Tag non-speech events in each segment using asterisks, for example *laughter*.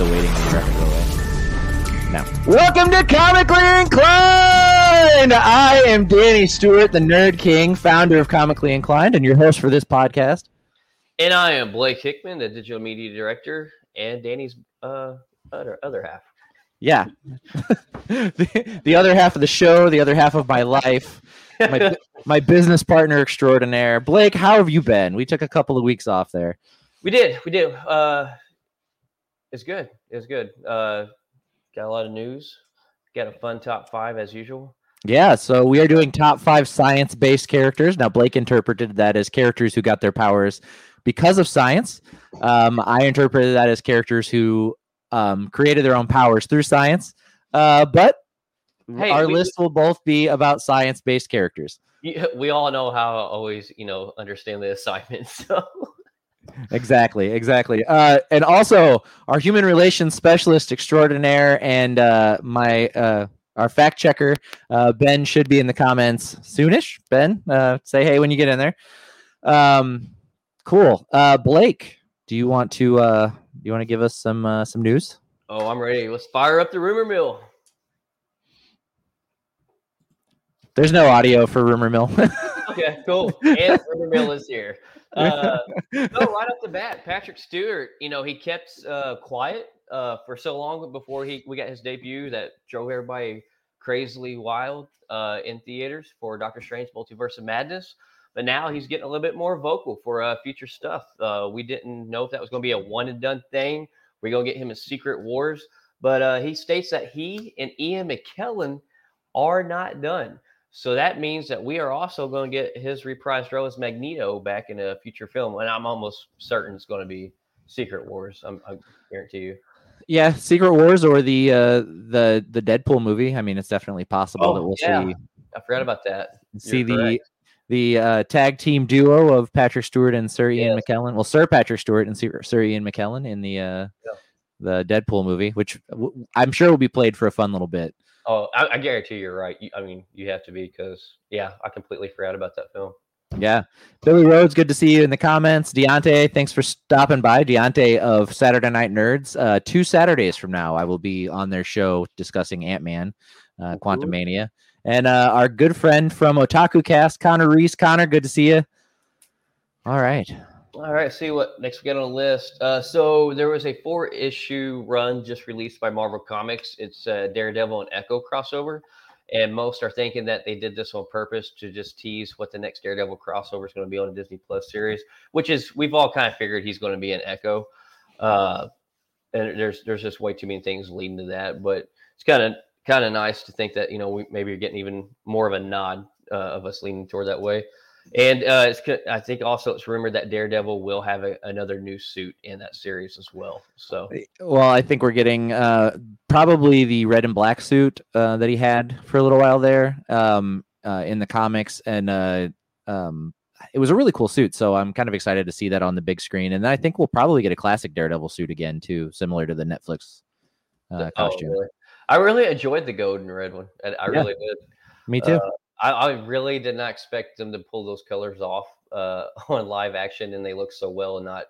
the waiting room record go away. Now, Welcome to Comically Inclined. I am Danny Stewart, the Nerd King, founder of Comically Inclined, and your host for this podcast. And I am Blake Hickman, the digital media director, and Danny's uh, other other half. Yeah, *laughs* the, the other half of the show, the other half of my life, my *laughs* my business partner extraordinaire, Blake. How have you been? We took a couple of weeks off there. We did, we did. Uh, it's good. It's good. Uh, got a lot of news. Got a fun top five as usual. Yeah, so we are doing top five science based characters. Now, Blake interpreted that as characters who got their powers because of science. Um, I interpreted that as characters who um, created their own powers through science. Uh, but Hey, our we- list will both be about science based characters. *laughs* We all know how I always, you know, understand the assignments. *laughs* So Exactly, exactly. Uh, and also, our human relations specialist extraordinaire and uh, my uh, our fact checker uh, Ben should be in the comments soonish. Ben, uh, say hey when you get in there. Um, cool. Uh, Blake, do you want to uh, do you want to give us some uh, some news? Oh, I'm ready. Let's fire up the rumor mill. There's no audio for rumor mill. *laughs* Okay, cool. And rumor mill is here. Uh, *laughs* no, right off the bat, Patrick Stewart. You know, he kept uh, quiet uh, for so long before he we got his debut that drove everybody crazily wild uh, in theaters for Doctor Strange: Multiverse of Madness. But now he's getting a little bit more vocal for uh, future stuff. Uh, we didn't know if that was going to be a one and done thing. We're going to get him in Secret Wars, but uh, he states that he and Ian McKellen are not done. So that means that we are also going to get his reprised role as Magneto back in a future film, and I'm almost certain it's going to be Secret Wars. I'm, I guarantee you. yeah, Secret Wars or the uh, the the Deadpool movie. I mean, it's definitely possible Oh, that we'll yeah. see I forgot about that. see You're the correct. the uh, tag team duo of Patrick Stewart and Sir Ian Yes. McKellen. Well, Sir Patrick Stewart and Sir, Sir Ian McKellen in the uh, Yeah. the Deadpool movie, which I'm sure will be played for a fun little bit. Oh, I, I guarantee you're right. You, I mean, you have to be because yeah, I completely forgot about that film. Yeah, Billy Rhodes, good to see you in the comments. Deontay, thanks for stopping by. Deontay of Saturday Night Nerds. Uh, two Saturdays from now, I will be on their show discussing Ant Man, uh, Quantumania, and uh, our good friend from Otaku Cast, Connor Reese. Connor, good to see you. All right. All right, see what next we got on the list. Uh, so there was a four issue run just released by Marvel Comics. It's uh, Daredevil and Echo crossover, and most are thinking that they did this on purpose to just tease what the next Daredevil crossover is going to be on the Disney Plus series, which is we've all kind of figured he's going to be an Echo. Uh, and there's there's just way too many things leading to that, but it's kind of kind of nice to think that you know we maybe you're getting even more of a nod uh, of us leaning toward that way. And uh, it's, I think also it's rumored that Daredevil will have a, another new suit in that series as well. So Well, I think we're getting uh, probably the red and black suit uh, that he had for a little while there um, uh, in the comics, and uh, um, it was a really cool suit. So I'm kind of excited to see that on the big screen, and I think we'll probably get a classic Daredevil suit again too, similar to the Netflix uh, oh, costume. really? I really enjoyed the gold and red one. I, I Yeah. really did. Me too. I, I really did not expect them to pull those colors off uh, *laughs* on live action, and they look so well and not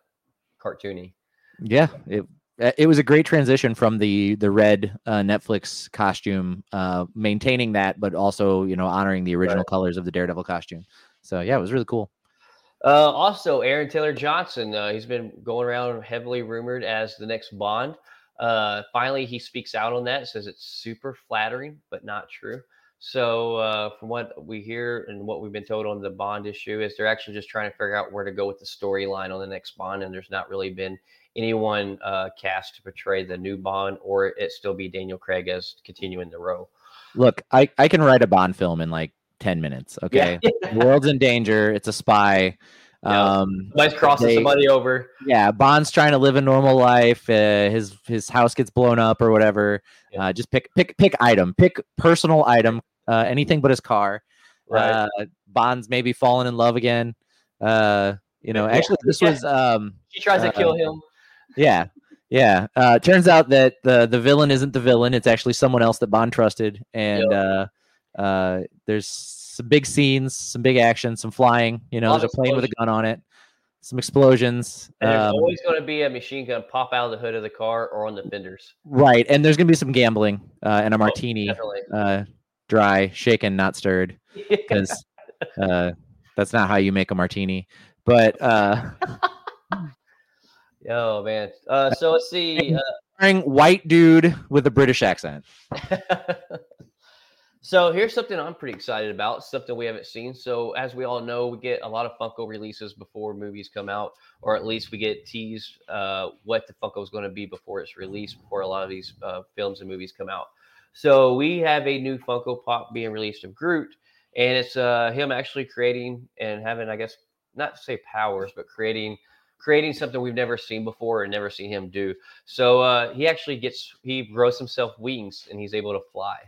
cartoony. yeah, it uh, it was a great transition from the the red uh, Netflix costume, uh, maintaining that, but also you know honoring the original Right. colors of the Daredevil costume. So yeah, it was really cool. Uh, also, Aaron Taylor Johnson, uh, he's been going around heavily rumored as the next Bond. Uh, finally, he speaks out on that, says it's super flattering, but not true. So, uh, from what we hear and what we've been told on the Bond issue, is they're actually just trying to figure out where to go with the storyline on the next Bond, and there's not really been anyone uh, cast to portray the new Bond, or it still be Daniel Craig as continuing the role. Look, I, I can write a Bond film in like 10 minutes. Okay. *laughs* Yeah. World's in danger. It's a spy. Yeah. Um, Somebody's crossing they- somebody over. yeah, Bond's trying to live a normal life. Uh, his his house gets blown up or whatever. Yeah. Uh, just pick pick pick item, pick personal item, uh, anything but his car. Right. Uh, Bond's maybe fallen in love again. Uh, you know, Yeah. actually, this Yeah. was um, she tries to uh, kill him. yeah, yeah. Uh, turns out that the the villain isn't the villain; it's actually someone else that Bond trusted. And uh, uh, there's some big scenes, some big action, some flying. You know, Lot there's a of plane with a gun on it. some explosions. And there's um, always going to be a machine gun pop out of the hood of the car or on the fenders. right, and there's gonna be some gambling uh, and a martini, Definitely. uh, dry, shaken, not stirred, because uh, that's not how you make a martini. But uh, *laughs* oh man. Uh, so let's see. *laughs* starring white dude with a British accent. Uh, *laughs* so here's something I'm pretty excited about. Something we haven't seen. So as we all know, we get a lot of Funko releases before movies come out, or at least we get teased uh, what the Funko is going to be before it's released. Before a lot of these uh, films and movies come out. So we have a new Funko Pop being released of Groot, and it's uh, him actually creating and having, I guess, not to say powers, but creating creating something we've never seen before and never seen him do. So uh, he actually gets he grows himself wings and he's able to fly.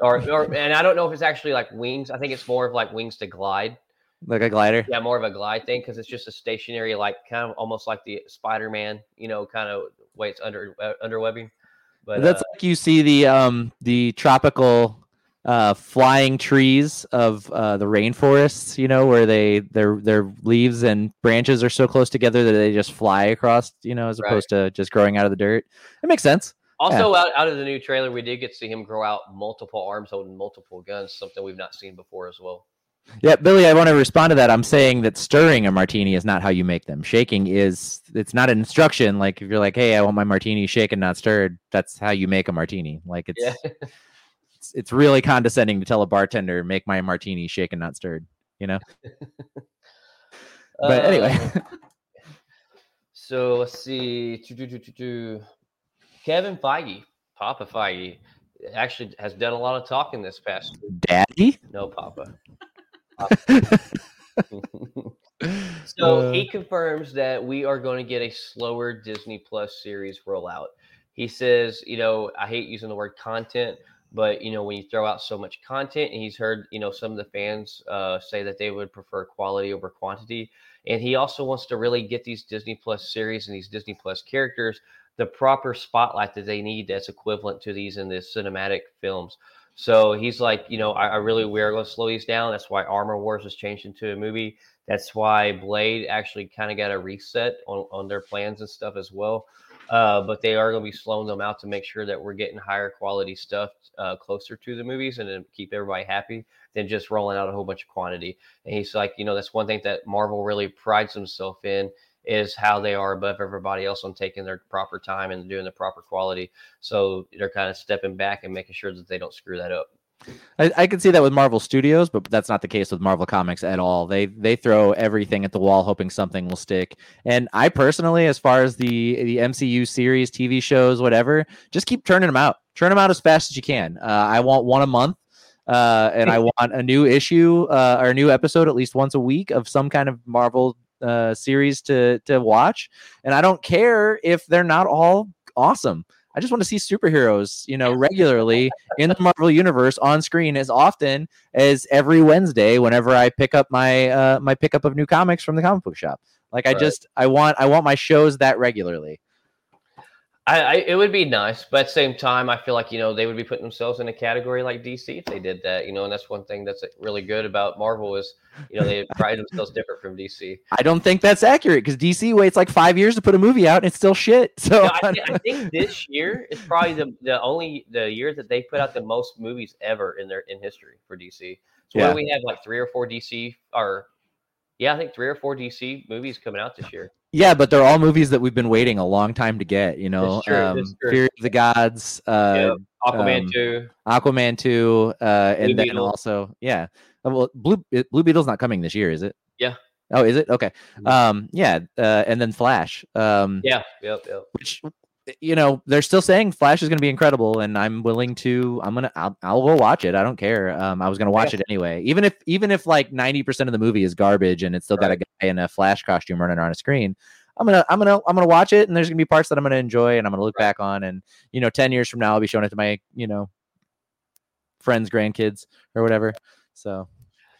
Or, or *laughs* and I don't know if it's actually like wings. I think it's more of like wings to glide. Like a glider. Yeah, more of a glide thing because it's just a stationary, like kind of almost like the Spider Man, you know, kind of way it's under uh, underwebbing. But That's uh, like you see the um the tropical uh flying trees of uh the rainforests, you know, where they their their leaves and branches are so close together that they just fly across, you know, as Right. opposed to just growing out of the dirt. It makes sense. also out, out of the new trailer, we did get to see him grow out multiple arms holding multiple guns, something we've not seen before as well. Yeah, Billy, I want to respond to that. I'm saying that stirring a martini is not how you make them. Shaking is it's not an instruction. Like if you're like, hey, I want my martini shaken, not stirred, that's how you make a martini. Like it's Yeah. it's, it's really condescending to tell a bartender, make my martini shaken, not stirred, you know? But anyway. Uh, *laughs* so let's see. Kevin Feige, Papa Feige, actually has done a lot of talking this past week. Daddy? No, Papa. *laughs* so Uh, he confirms that we are going to get a slower Disney Plus series rollout. He says, you know, I hate using the word content, but you know, when you throw out so much content, and he's heard, you know, some of the fans uh, say that they would prefer quality over quantity, and he also wants to really get these Disney Plus series and these Disney Plus characters the proper spotlight that they need that's equivalent to these in the cinematic films. So he's like, you know, I, I really we are going to slow these down. That's why Armor Wars was changed into a movie. That's why Blade actually kind of got a reset on, on their plans and stuff as well. Uh, but they are going to be slowing them out to make sure that we're getting higher quality stuff uh, closer to the movies and to keep everybody happy than just rolling out a whole bunch of quantity. And he's like, you know, that's one thing that Marvel really prides himself in is how they are above everybody else on taking their proper time and doing the proper quality. So they're kind of stepping back and making sure that they don't screw that up. I, I can see that with Marvel Studios, but that's not the case with Marvel Comics at all. They they throw everything at the wall, hoping something will stick. And I personally, as far as the the MCU series, TV shows, whatever, just keep turning them out. Turn them out as fast as you can. Uh, I want one a month, uh, and I *laughs* want a new issue uh, or a new episode at least once a week of some kind of Marvel uh, series to to watch. And I don't care if they're not all awesome. I just want to see superheroes, you know, regularly in the Marvel universe on screen as often as every Wednesday whenever I pick up my uh my pickup of new comics from the comic book shop. Like I Right. just I want I want my shows that regularly. I, I it would be nice, but at the same time, I feel like you know they would be putting themselves in a category like DC if they did that. You know, and that's one thing that's really good about Marvel is you know they *laughs* pride themselves different from DC. I don't think that's accurate because DC waits like five years to put a movie out and it's still shit. So No, I, *laughs* thi- I think this year is probably the, the only the year that they put out the most movies ever in their in history for DC. So what Yeah. do we have like three or four DC or yeah, I think three or four DC movies coming out this year. yeah, but they're all movies that we've been waiting a long time to get. You know, true, um. Fury of the Gods, uh. Aquaman um, two. Aquaman two, uh, and Blue then Beetle. also yeah, Uh, well, Blue Blue Beetle's not coming this year, is it? Yeah. Oh, is it? Okay. Mhm. Um, yeah, uh, and then Flash. Um, Yeah, yep, yep. which you know they're still saying Flash is going to be incredible, and I'm willing to. I'm gonna. I'll, I'll go watch it. I don't care. Um, I was gonna watch it anyway, even if even if like 90 percent of the movie is garbage and it's still got a guy in a Flash costume running on a screen. I'm gonna I'm gonna I'm gonna watch it, and there's gonna be parts that I'm gonna enjoy, and I'm gonna look Right. back on, and you know, 10 years from now, I'll be showing it to my you know friends, grandkids, or whatever. So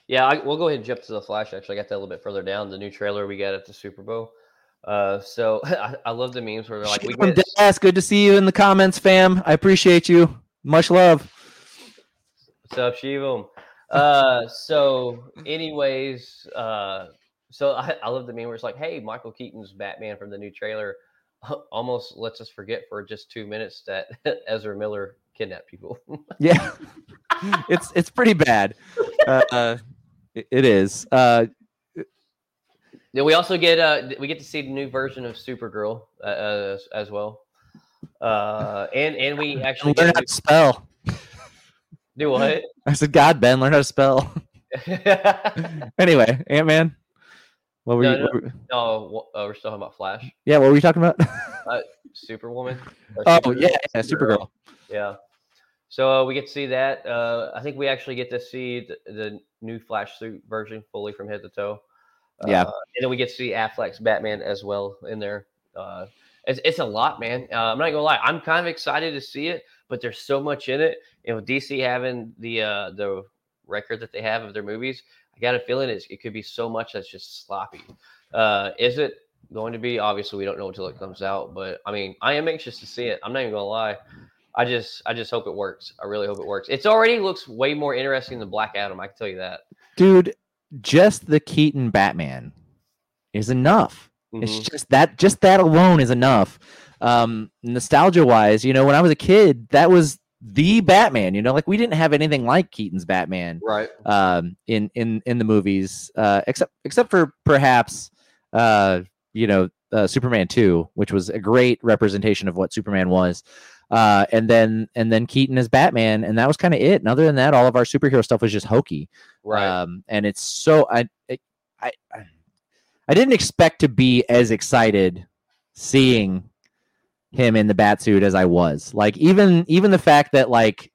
Yeah, I, we'll go ahead and jump to the Flash. Actually, I got that a little bit further down. The new trailer we got at the Super Bowl. Uh, so *laughs* I, I love the memes where they're like, we Shit from get Deadass, good to see you in the comments, fam. I appreciate you. Much love. What's up, Shivam? Uh, so, anyways, uh, So I, I love the meme where it's like, "Hey, Michael Keaton's Batman from the new trailer *laughs* almost lets us forget for just two minutes that *laughs* Ezra Miller kidnapped people." Yeah, it's it's pretty bad. Uh, uh, it is. Uh, Then we also get uh we get to see the new version of Supergirl uh, as, as well. Uh, and and we *laughs* actually learn how to spell. do what? I said, God, Ben, learn how to spell. *laughs* anyway, Ant Man. What were No, you? no. were- no, uh, we're still talking about Flash, yeah, what were we talking about? Superwoman. *laughs* oh Supergirl? yeah, yeah, Supergirl. Yeah. So uh, we get to see that. Uh, I think we actually get to see the, the new Flash suit version fully from head to toe. Yeah. Uh, and then we get to see Affleck's Batman as well in there. Uh, it's, it's a lot, man. Uh, I'm not gonna lie. I'm kind of excited to see it, but there's so much in it. You know, DC having the uh, the record that they have of their movies, I got a feeling it's, it could be so much that's just sloppy. Uh, is it going to be? Obviously, we don't know until it comes out. But I mean, I am anxious to see it. I'm not even gonna lie. I just I just hope it works. I really hope it works. It's already looks way more interesting than Black Adam. I can tell you that. Dude, just the Keaton Batman is enough. It's Mhm. just that just that alone is enough. Um, nostalgia wise, you know, when I was a kid, that was the Batman. You know, like we didn't have anything like Keaton's Batman Right. um, in in in the movies, uh, except except for perhaps uh, you know uh, Superman two, which was a great representation of what Superman was. Uh, and then and then Keaton as Batman, and that was kind of it. And other than that, all of our superhero stuff was just hokey. Right. Um, and it's so I, I I I didn't expect to be as excited seeing him in the bat suit as I was. Like even even the fact that like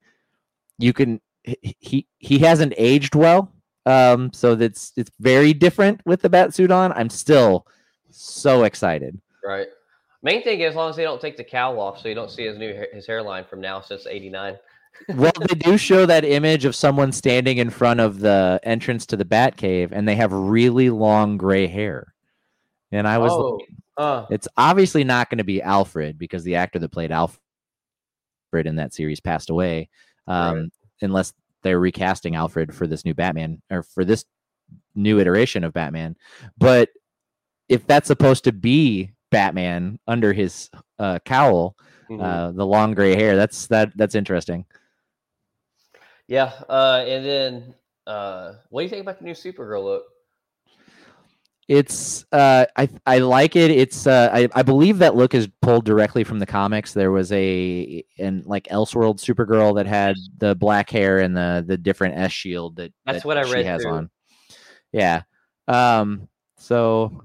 you can he he, he hasn't aged well. Um, so that's it's very different with the bat suit on. I'm still so excited. right. Main thing is, as long as they don't take the cowl off, so you don't see his new his hairline from now since '89. well, *laughs* they do show that image of someone standing in front of the entrance to the bat cave, and they have really long gray hair. And I was oh, uh, It's obviously not going to be Alfred because the actor that played Alfred in that series passed away. Um, Right. Unless they're recasting Alfred for this new Batman or for this new iteration of Batman. But if that's supposed to be Batman under his uh, cowl, mhm. uh, the long gray hair, that's that that's interesting. yeah. Uh, and then, uh, what do you think about the new Supergirl look? It's uh I I like it. It's uh I, I believe that look is pulled directly from the comics. There was a in like Elseworld Supergirl that had the black hair and the the different S shield that That's that what I she read has too. on. Yeah. Um so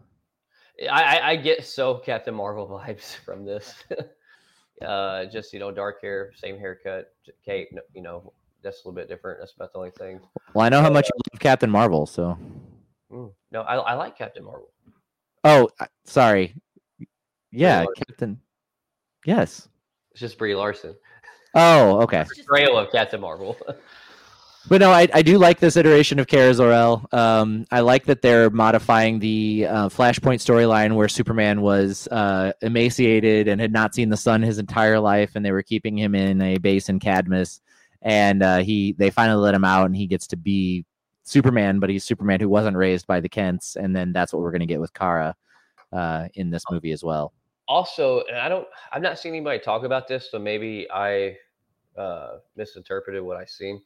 I, I, get so Captain Marvel *laughs* vibes from this. *laughs* uh, just you know, dark hair, same haircut, cape. You know, that's a little bit different. That's about the only thing. well I know how much you love Captain Marvel, so Mm. No, I, I like Captain Marvel. Oh, sorry. Yeah, Captain. Yes. It's just Brie Larson. Oh, okay. Portrayal of Captain Marvel. *laughs* But no, I, I do like this iteration of Kara Zor-El. Um, I like that they're modifying the uh, Flashpoint storyline where Superman was uh, emaciated and had not seen the sun his entire life, and they were keeping him in a base in Cadmus. And uh, he, they finally let him out, and he gets to be Superman, but he's Superman who wasn't raised by the Kents, and then that's what we're going to get with Kara uh, in this movie as well. also, and I don't, I've not seen anybody talk about this, so maybe I uh, misinterpreted what I seen.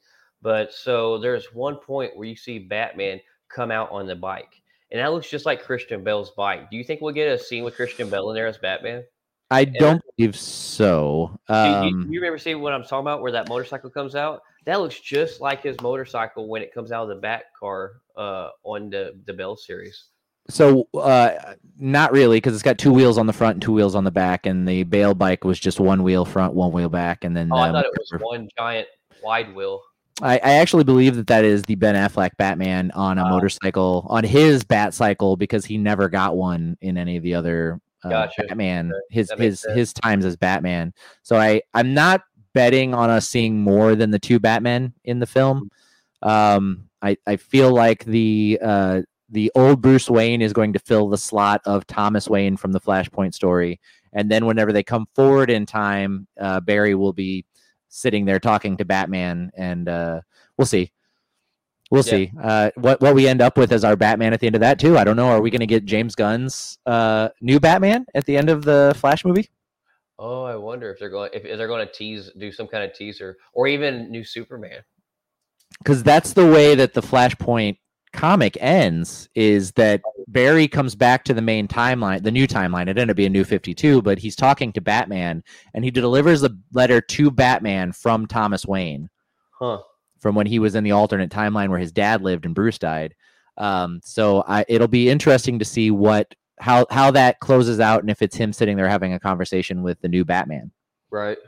But so there's one point where you see Batman come out on the bike, and that looks just like Christian Bale's bike. Do you think we'll get a scene with Christian Bale in there as Batman? I don't believe so. Do you- do you, Um, do you remember seeing what I'm talking about, where that motorcycle comes out? That looks just like his motorcycle when it comes out of the Bat car uh, on the the Bale series. So, uh, not really, because it's got two wheels on the front and two wheels on the back, and the Bale bike was just one wheel front, one wheel back, and then. Oh, I um, thought it was one giant wide wheel. I, I actually believe that that is the Ben Affleck Batman on a motorcycle on his bat cycle because he never got one in any of the other uh, Gotcha. Batman his his sense. his times as Batman. So I I'm not betting on us seeing more than the two Batmen in the film. Um, I I feel like the uh the old Bruce Wayne is going to fill the slot of Thomas Wayne from the Flashpoint story, and then whenever they come forward in time, uh, Barry will be sitting there talking to Batman, and uh, we'll see. we'll Yeah. see uh, what what we end up with as our Batman at the end of that too. I don't know. Are we going to get James Gunn's uh, new Batman at the end of the Flash movie? Oh, I wonder if they're going if, if they're going to tease do some kind of teaser or even new Superman. Because that's the way that the Flashpoint comic ends. Is that Barry comes back to the main timeline, the new timeline. It ended up being a New Fifty Two, but he's talking to Batman, and he delivers a letter to Batman from Thomas Wayne. Huh. from when he was in the alternate timeline where his dad lived and Bruce died. Um, so I, it'll be interesting to see what how how that closes out and if it's him sitting there having a conversation with the new Batman. Right.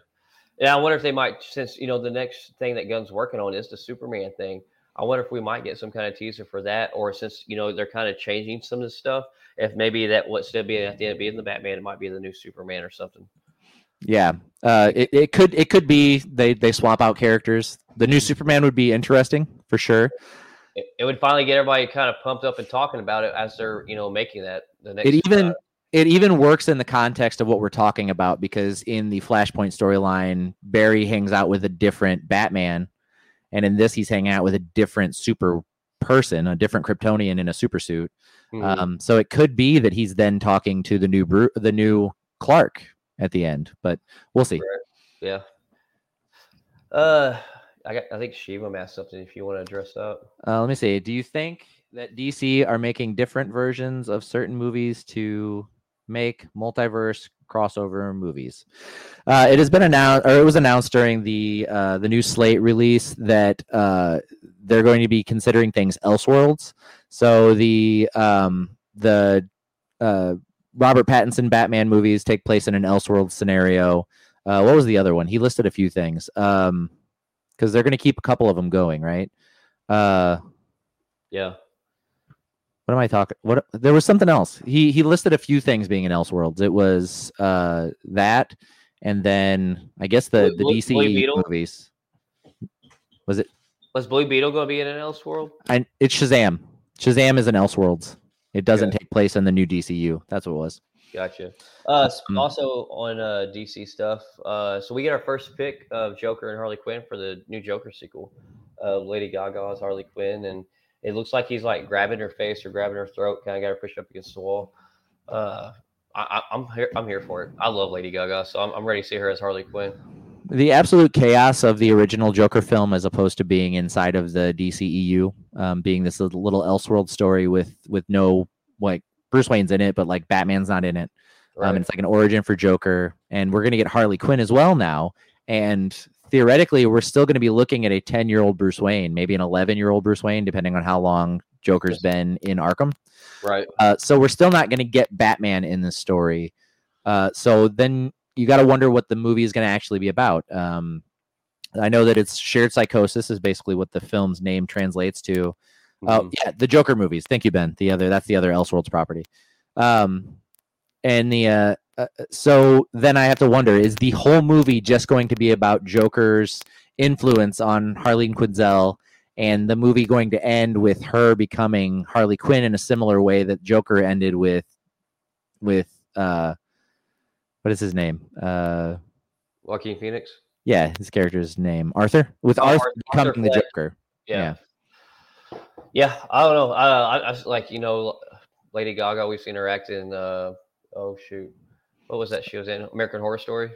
Yeah, I wonder if they might since you know the next thing that Gunn's working on is the Superman thing. I wonder if we might get some kind of teaser for that, or since you know they're kind of changing some of the stuff, if maybe that what still being at the end of being the Batman, it might be the new Superman or something. Yeah, uh, it, it could it could be they they swap out characters. The new Superman would be interesting for sure. It, it would finally get everybody kind of pumped up and talking about it as they're you know making that the next. It even uh, it even works in the context of what we're talking about because in the Flashpoint storyline, Barry hangs out with a different Batman, and in this he's hanging out with a different super person, a different Kryptonian in a super suit. mhm. Um, so it could be that he's then talking to the new Bru- the new Clark at the end, but we'll see. yeah. Uh, I got. I think Shiva asked something. If you want to address that. Uh, let me see. Do you think that DC are making different versions of certain movies to make multiverse crossover movies? Uh, it has been announced, or it was announced during the uh, the new slate release that uh, they're going to be considering things Elseworlds. So the um, the uh, Robert Pattinson Batman movies take place in an Elseworld scenario. Uh, what was the other one? He listed a few things. Um, because they're going to keep a couple of them going, right? Uh, Yeah. What am I talking? What there was something else. He he listed a few things being in Elseworlds. It was uh that, and then I guess the the Blue- DC Blue movies. Was it? Was Blue Beetle going to be in an Elseworld? And it's Shazam. Shazam is an Elseworlds. It doesn't Okay. take place in the new DCU. That's what it was. Gotcha. Uh, Um, also on uh, DC stuff. Uh, so we get our first pick of Joker and Harley Quinn for the new Joker sequel. Uh, Lady Gaga as Harley Quinn, and it looks like he's like grabbing her face or grabbing her throat. Kind of got her pushed up against the wall. Uh, I, I'm here. I'm here for it. I love Lady Gaga, so I'm, I'm ready to see her as Harley Quinn. The absolute chaos of the original Joker film, as opposed to being inside of the DCEU, um, being this little, little Elseworld story with with no like Bruce Wayne's in it, but like Batman's not in it. Right. Um, and it's like an origin for Joker, and we're gonna get Harley Quinn as well now. And theoretically, we're still gonna be looking at a ten-year-old Bruce Wayne, maybe an eleven-year-old Bruce Wayne, depending on how long Joker's been in Arkham. right. Uh, so we're still not gonna get Batman in this story. Uh, so then you got to wonder what the movie is gonna actually be about. Um, I know that it's shared psychosis is basically what the film's name translates to. Oh Mhm. yeah, the Joker movies. Thank you, Ben. The other that's the other Elseworlds property. Um, and the uh, uh, so then I have to wonder: is the whole movie just going to be about Joker's influence on Harleen Quinzel, and the movie going to end with her becoming Harley Quinn in a similar way that Joker ended with with uh, what is his name? Uh, Joaquin Phoenix. yeah, his character's name Arthur with Oh, Arthur Arthur becoming the Fleck. Joker. Yeah. Yeah, I don't know. I, I, I like you know, Lady Gaga. We've seen her act in. Uh, oh shoot, what was that she was in? American Horror Story.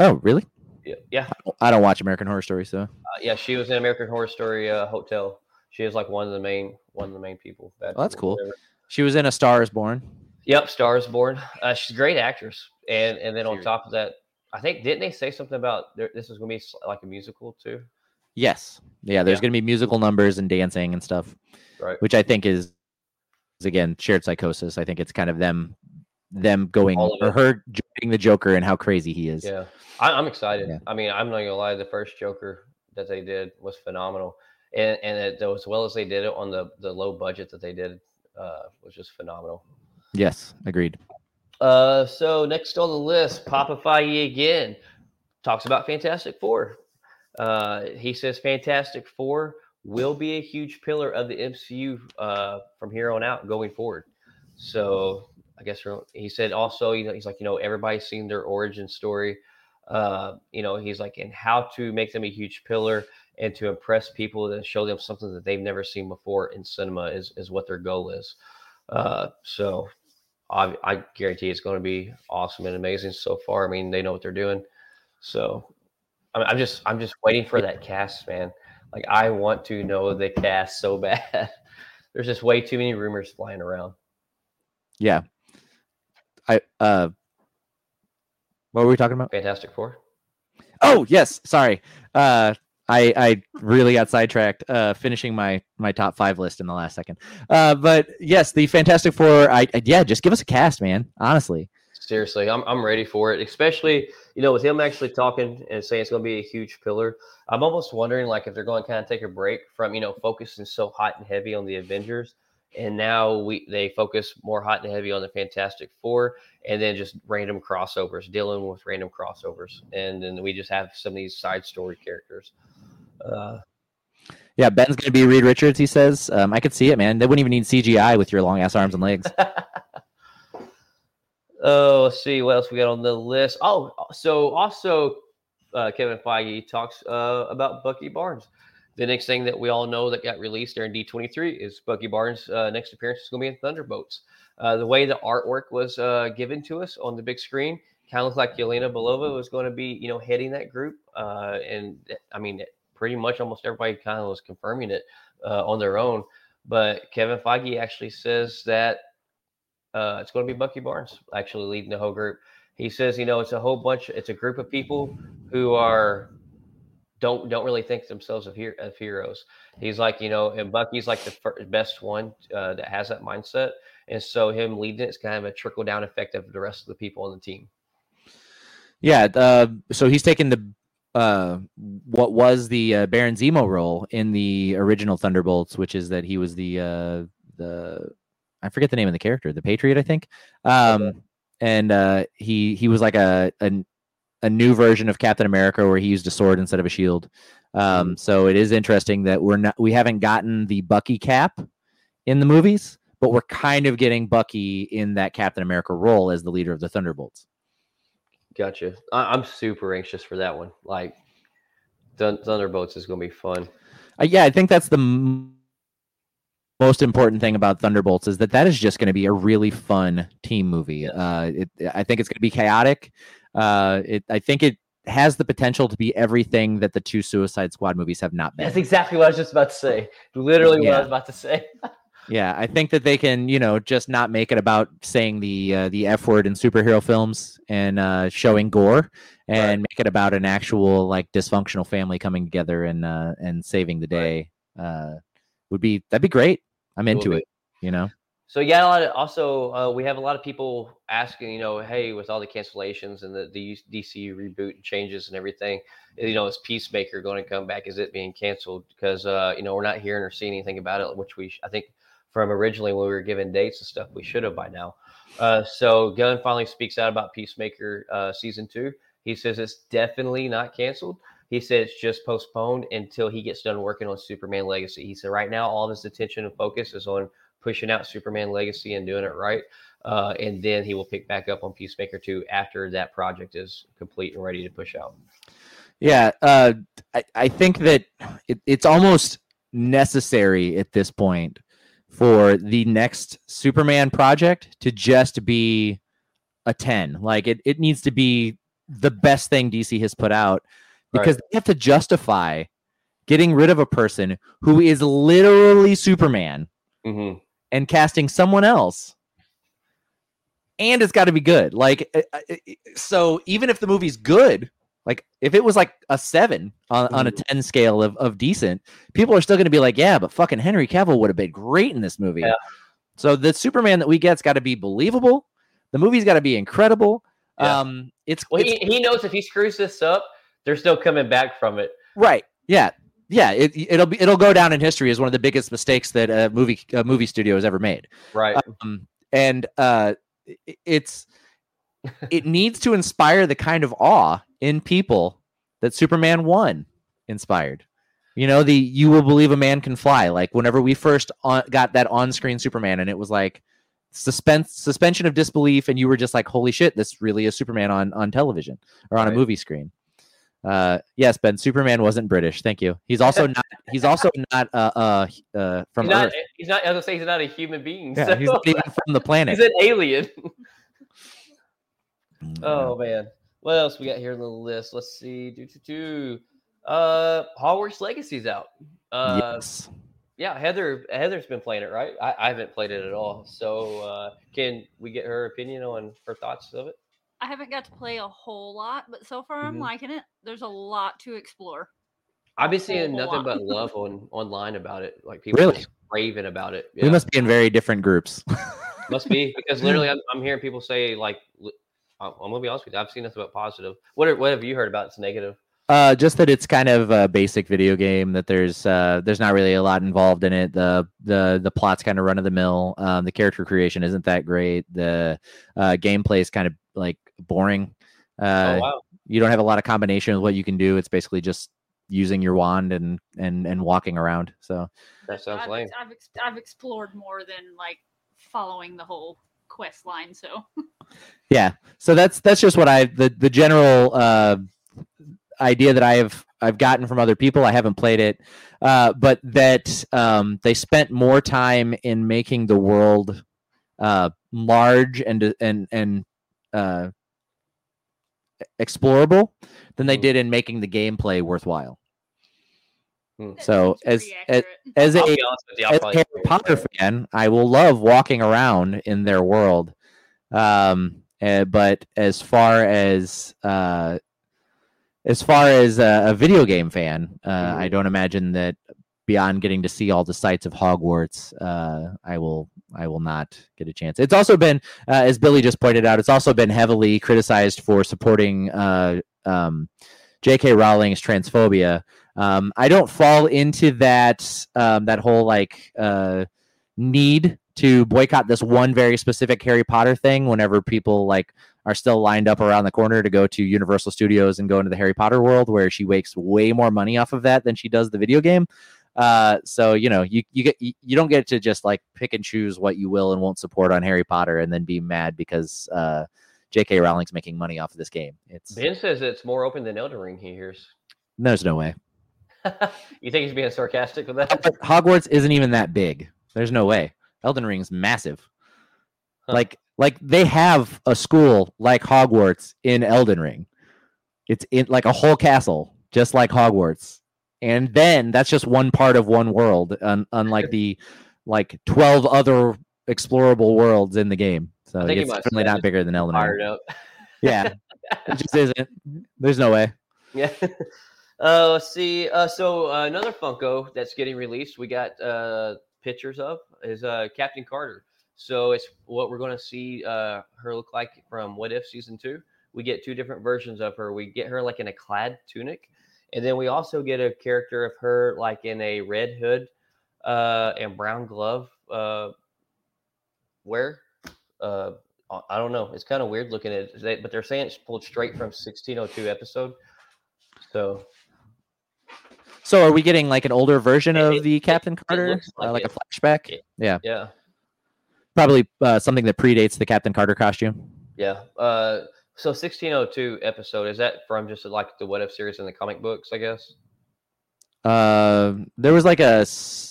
Oh, really? Yeah, yeah, I don't watch American Horror Story, so uh, yeah. She was in American Horror Story uh, Hotel. She is like one of the main one of the main people. Oh, that's cool. she was in A Star Is Born. Yep, Stars Born. Uh, she's a great actress, and and then on top of that, I think didn't they say something about there, this is going to be like a musical too? Yes. Yeah, there's Yeah. going to be musical numbers and dancing and stuff, Right. which I think is, is again shared psychosis. I think it's kind of them them going or her joining the Joker and how crazy he is. Yeah, I, I'm excited. Yeah. I mean, I'm not gonna lie. The first Joker that they did was phenomenal, and and it, as well as they did it on the the low budget that they did uh, was just phenomenal. Yes, agreed. Uh, so next on the list, Papa Feige again talks about Fantastic Four. Uh, he says Fantastic Four will be a huge pillar of the MCU uh, from here on out going forward. So I guess he said also, you know, he's like, you know, everybody's seen their origin story. Uh, you know, he's like, and how to make them a huge pillar and to impress people and show them something that they've never seen before in cinema is is what their goal is. Uh, so I, I guarantee it's going to be awesome and amazing so far. I mean, they know what they're doing. So I'm, I'm just I'm just waiting for that cast, man. Like I want to know the cast so *laughs* bad. There's just way too many rumors flying around. Yeah. I uh what were we talking about? Fantastic Four. Oh yes, sorry. Uh I I really got sidetracked uh finishing my my top 5 list in the last second. Uh but yes, the Fantastic Four I, I yeah, just give us a cast, man. Honestly. Seriously, I'm I'm ready for it. Especially, you know, with him actually talking and saying it's going to be a huge pillar. I'm almost wondering like if they're going to kind of take a break from, you know, focusing so hot and heavy on the Avengers and now we they focus more hot and heavy on the Fantastic Four, and then just random crossovers, dealing with random crossovers, and then we just have some of these side story characters. Uh, yeah, Ben's gonna be Reed Richards. He says, um, "I could see it, man. They wouldn't even need CGI with your long ass arms and legs." *laughs* oh, let's see what else we got on the list. Oh, so also uh, Kevin Feige talks uh, about Bucky Barnes. The next thing that we all know that got released during D23 is Bucky Barnes' uh, next appearance is going to be in Thunderbolts. Uh, the way the artwork was uh, given to us on the big screen kind of looked like Yelena Belova was going to be, you know, heading that group. Uh, and I mean, pretty much almost everybody kind of was confirming it uh, on their own. But Kevin Feige actually says that uh, it's going to be Bucky Barnes actually leading the whole group. He says, you know, it's a whole bunch, it's a group of people who are don't don't really think themselves of, of heroes. He's like, you know, and Bucky's like the first, best one uh, that has that mindset, and so him leading it is kind of a trickle down effect of the rest of the people on the team. Yeah, uh, so he's taken the uh, what was the uh, Baron Zemo role in the original Thunderbolts, which is that he was the uh, the I forget the name of the character, the Patriot, I think. Um. And uh, he he was like a, a a new version of Captain America where he used a sword instead of a shield. Um, mm-hmm. so it is interesting that we're not we haven't gotten the Bucky cap in the movies, but we're kind of getting Bucky in that Captain America role as the leader of the Thunderbolts. Gotcha. I- am super anxious for that one. Like Thunderbolts is going to be fun. Uh, yeah, I think that's the m- most important thing about Thunderbolts is that that is just going to be a really fun team movie. Uh, it, I think it's going to be chaotic. Uh, it, I think it has the potential to be everything that the two Suicide Squad movies have not been. That's exactly what I was just about to say. Literally yeah. what I was about to say. *laughs* yeah, I think that they can, you know, just not make it about saying the uh, the F word in superhero films and uh, showing gore, and right. make it about an actual like dysfunctional family coming together and uh, and saving the day. Right. Uh, would be that'd be great. I'm into it. You know. So yeah, a lot of, also uh, we have a lot of people asking, you know, hey, with all the cancellations and the, the DC reboot changes and everything, you know, is Peacemaker going to come back? Is it being canceled? Because uh, you know we're not hearing or seeing anything about it, which we I think from originally when we were given dates and stuff, we should have by now. Uh, so Gunn finally speaks out about Peacemaker uh, season two. He says it's definitely not canceled. He said it's just postponed until he gets done working on Superman Legacy. He said right now all of his attention and focus is on pushing out Superman Legacy and doing it right. Uh, and then he will pick back up on Peacemaker 2 after that project is complete and ready to push out. Yeah, uh, I, I think that it, it's almost necessary at this point for the next Superman project to just be a 10. Like it, it needs to be the best thing DC has put out because right. they have to justify getting rid of a person who is literally Superman. Mm-hmm and casting someone else. And it's got to be good like uh, uh, so even if the movie's good like if it was like a seven on, on a mm-hmm. 10 scale of, of decent people are still going to be like yeah but fucking henry cavill would have been great in this movie. Yeah. so the superman that we get's got to be believable. The movie's got to be incredible. Yeah. um it's, well, it's he, he knows if he screws this up they're still coming back from it. Right. Yeah yeah, it, it'll be it'll go down in history as one of the biggest mistakes that a movie a movie studio has ever made. Right. Um, and uh, it's it *laughs* needs to inspire the kind of awe in people that Superman one inspired. You know, the you will believe a man can fly. Like whenever we first on, got that on-screen Superman, and it was like suspense suspension of disbelief, and you were just like, "Holy shit, this really is Superman on on television or on right. a movie screen." Uh, yes, Ben. Superman wasn't British. Thank you. He's also *laughs* not. He's also not. Uh, uh, uh from He's not, Earth. he's not. I was gonna say he's not a human being. Yeah, so- he's not even from the *laughs* planet. he's an alien. Mm, Oh man, what else we got here on the list? Let's see. Do do do. Uh, Hogwarts Legacy's out. Uh, yes. yeah, Heather. Heather's been playing it, right? I, I haven't played it at all. So, uh, can we get her opinion on her thoughts of it? I haven't got to play a whole lot, but so far I'm Mhm. liking it. There's a lot to explore. I've been seeing nothing lot. but love *laughs* on online about it. Like people Really? raving about it. We must be in very different groups. Must be because literally, *laughs* I'm, I'm hearing people say like, I'm, I'm gonna be honest with you, I've seen nothing but positive. What are, what have you heard about? It's negative. Uh, just that it's kind of a basic video game. That there's uh, there's not really a lot involved in it. The the the plot's kind of run of the mill. Um, the character creation isn't that great. The uh, gameplay is kind of like boring. Uh, oh wow, you don't have a lot of combination of what you can do. It's basically just using your wand and and and walking around. So that sounds I've, lame. I've, ex- I've explored more than like following the whole quest line. So yeah, so that's that's just what I the the general uh, idea that I have I've gotten from other people. I haven't played it, uh, but that um, they spent more time in making the world uh, large and and and uh, explorable than they Mm. did in making the gameplay worthwhile. Hmm. So as as, accurate. as I'll a be honest with you, as a Harry play it Potter later. fan, I will love walking around in their world. Um, eh, but as far as uh, as far as a, a video game fan, uh, I Mhm. don't imagine that beyond getting to see all the sights of Hogwarts, uh, I will I will not get a chance. It's also been, uh, as Billy just pointed out, it's also been heavily criticized for supporting uh, um, J.K. Rowling's transphobia. Um, I don't fall into that um, that whole like uh, need to boycott this one very specific Harry Potter thing. Whenever people like are still lined up around the corner to go to Universal Studios and go into the Harry Potter world, where she makes way more money off of that than she does the video game. Uh, so you know, you you get you, don't get to just like pick and choose what you will and won't support on Harry Potter, and then be mad because uh, J.K. Rowling's making money off of this game. It's Ben says it's more open than Elden Ring. He hears. there's no way. *laughs* you think he's being sarcastic with that? But Hogwarts isn't even that big. There's no way. Elden Ring's massive. Huh. Like like they have a school like Hogwarts in Elden Ring. It's in like a whole castle, just like Hogwarts. And then that's just one part of one world, un- unlike the like twelve other explorable worlds in the game. So it's definitely not bigger than Elden Ring. Yeah, it just isn't. There's no way. Yeah. *laughs* Uh, let's see. Uh, so uh, another Funko that's getting released, we got uh, pictures of is uh, Captain Carter. So it's what we're going to see uh, her look like from What If season two. We get two different versions of her. We get her like in a clad tunic, and then we also get a character of her like in a red hood uh, and brown glove uh, wear. Uh, I- don't know. It's kind of weird looking at it, but they're saying it's pulled straight from 1602 episode. So So are we getting like an older version of it- the Captain it Carter, looks uh, like like a flashback? It- yeah, yeah, probably uh, something that predates the Captain Carter costume. yeah. Uh, so 1602 episode is that from just like the What If series in the comic books? I guess. Uh, there was like a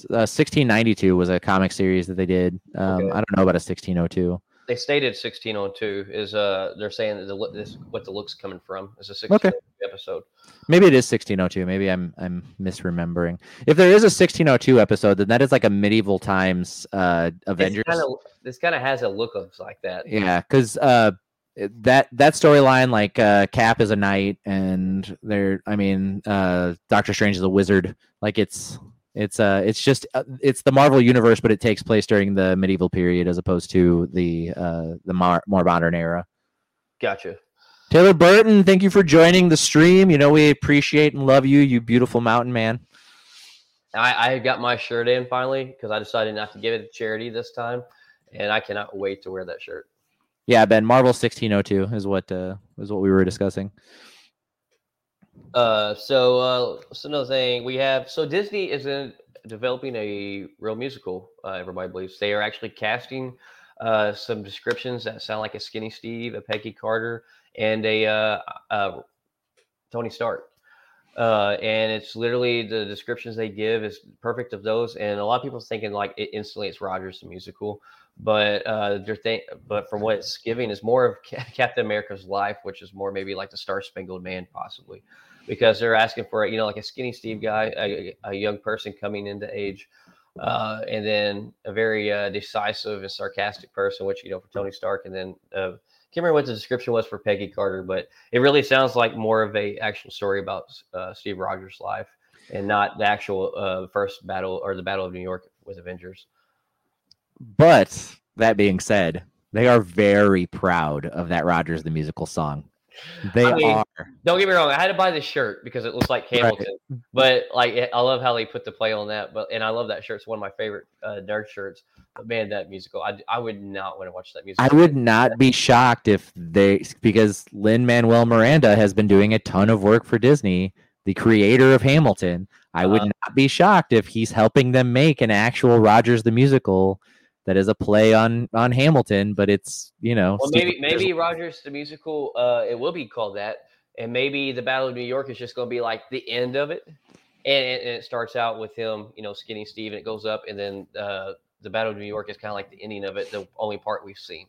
1692 was a comic series that they did. Um, Okay. I don't know about a 1602. They stated 1602 is uh they're saying that the look this what the look's coming from is a Okay. 1602 episode. Maybe it is 1602. Maybe I'm I'm misremembering. If there is a 1602 episode, then that is like a medieval times uh Avengers. Kind of this kind of has a look of like that. Yeah, because uh, that that storyline, like uh, Cap is a knight, and there, I mean, uh, Doctor Strange is a wizard. Like it's it's uh it's just uh, it's the Marvel universe, but it takes place during the medieval period as opposed to the uh the mar- more modern era. Gotcha. Taylor Burton, thank you for joining the stream. You know we appreciate and love you, you beautiful mountain man. I, I got my shirt in finally because I decided not to give it to charity this time, and I cannot wait to wear that shirt. Yeah, Ben, Marvel 1602 is what uh is what we were discussing. Uh, so uh, so another thing we have. So Disney is in developing a real musical. Uh, everybody believes they are actually casting uh, some descriptions that sound like a Skinny Steve, a Peggy Carter, and a uh, uh, Tony Stark. uh, and it's literally the descriptions they give is perfect of those. And a lot of people thinking like it instantly it's Rogers the musical, but uh, they're think, but from what it's giving is more of Ca- Captain America's life, which is more maybe like the Star Spangled Man possibly, because they're asking for you know like a skinny Steve guy, a, a young person coming into age. Uh, and then a very uh, decisive and sarcastic person, which you know for Tony Stark, and then uh, can't remember what the description was for Peggy Carter, but it really sounds like more of a actual story about uh, Steve Rogers' life and not the actual uh, first battle or the Battle of New York with Avengers. But that being said, they are very proud of that Rogers the musical song. They I mean, are. Don't get me wrong, I had to buy this shirt because it looks like Hamilton, but like I love how they put the play on that. But and I love that shirt; it's one of my favorite uh, nerd shirts. But man, that musical, I, I would not want to watch that musical. I would not be shocked if they because Lin Manuel Miranda has been doing a ton of work for Disney, the creator of Hamilton. I would Uh-huh. not be shocked if he's helping them make an actual Rogers the musical that is a play on on Hamilton, but it's you know Well, maybe Rogers- maybe Rogers the musical, uh, it will be called that, and maybe the Battle of New York is just going to be like the end of it, and, it- and it starts out with him, you know, skinny Steve, and it goes up, and then uh, the Battle of New York is kind of like the ending of it, the only part we've seen.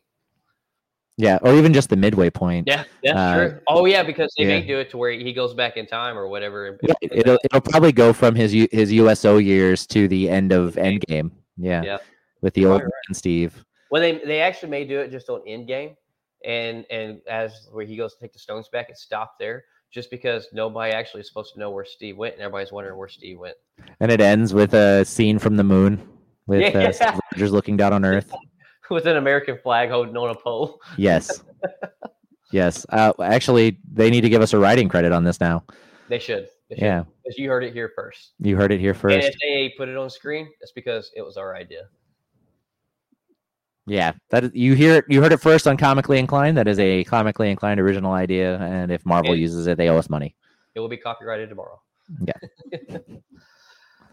yeah, or even just the midway point. Yeah, that's Uh, true. Oh yeah, because they may do it to where he goes back in time or whatever. Right, It'll it'll probably go from his his USO years to the end of Endgame. Yeah, Yeah. With the old right, man Steve. Well, they they actually may do it just on end game, and and as where he goes to take the stones back, it stopped there, just because nobody actually is supposed to know where Steve went, and everybody's wondering where Steve went. And it ends with a scene from the moon with uh, *laughs* Yeah. Steve Rogers looking down on *laughs* Earth. with an American flag holding on a pole. Yes. *laughs* yes. Uh, actually, they need to give us a writing credit on this now. They should. They should, Yeah. because you heard it here first. You heard it here first. And if they put it on screen, that's because it was our idea. Yeah. That is, you hear it. You heard it first on Comically Inclined. That is a comically inclined original idea. And if Marvel And- uses it, they owe us money. It will be copyrighted tomorrow. Yeah. *laughs*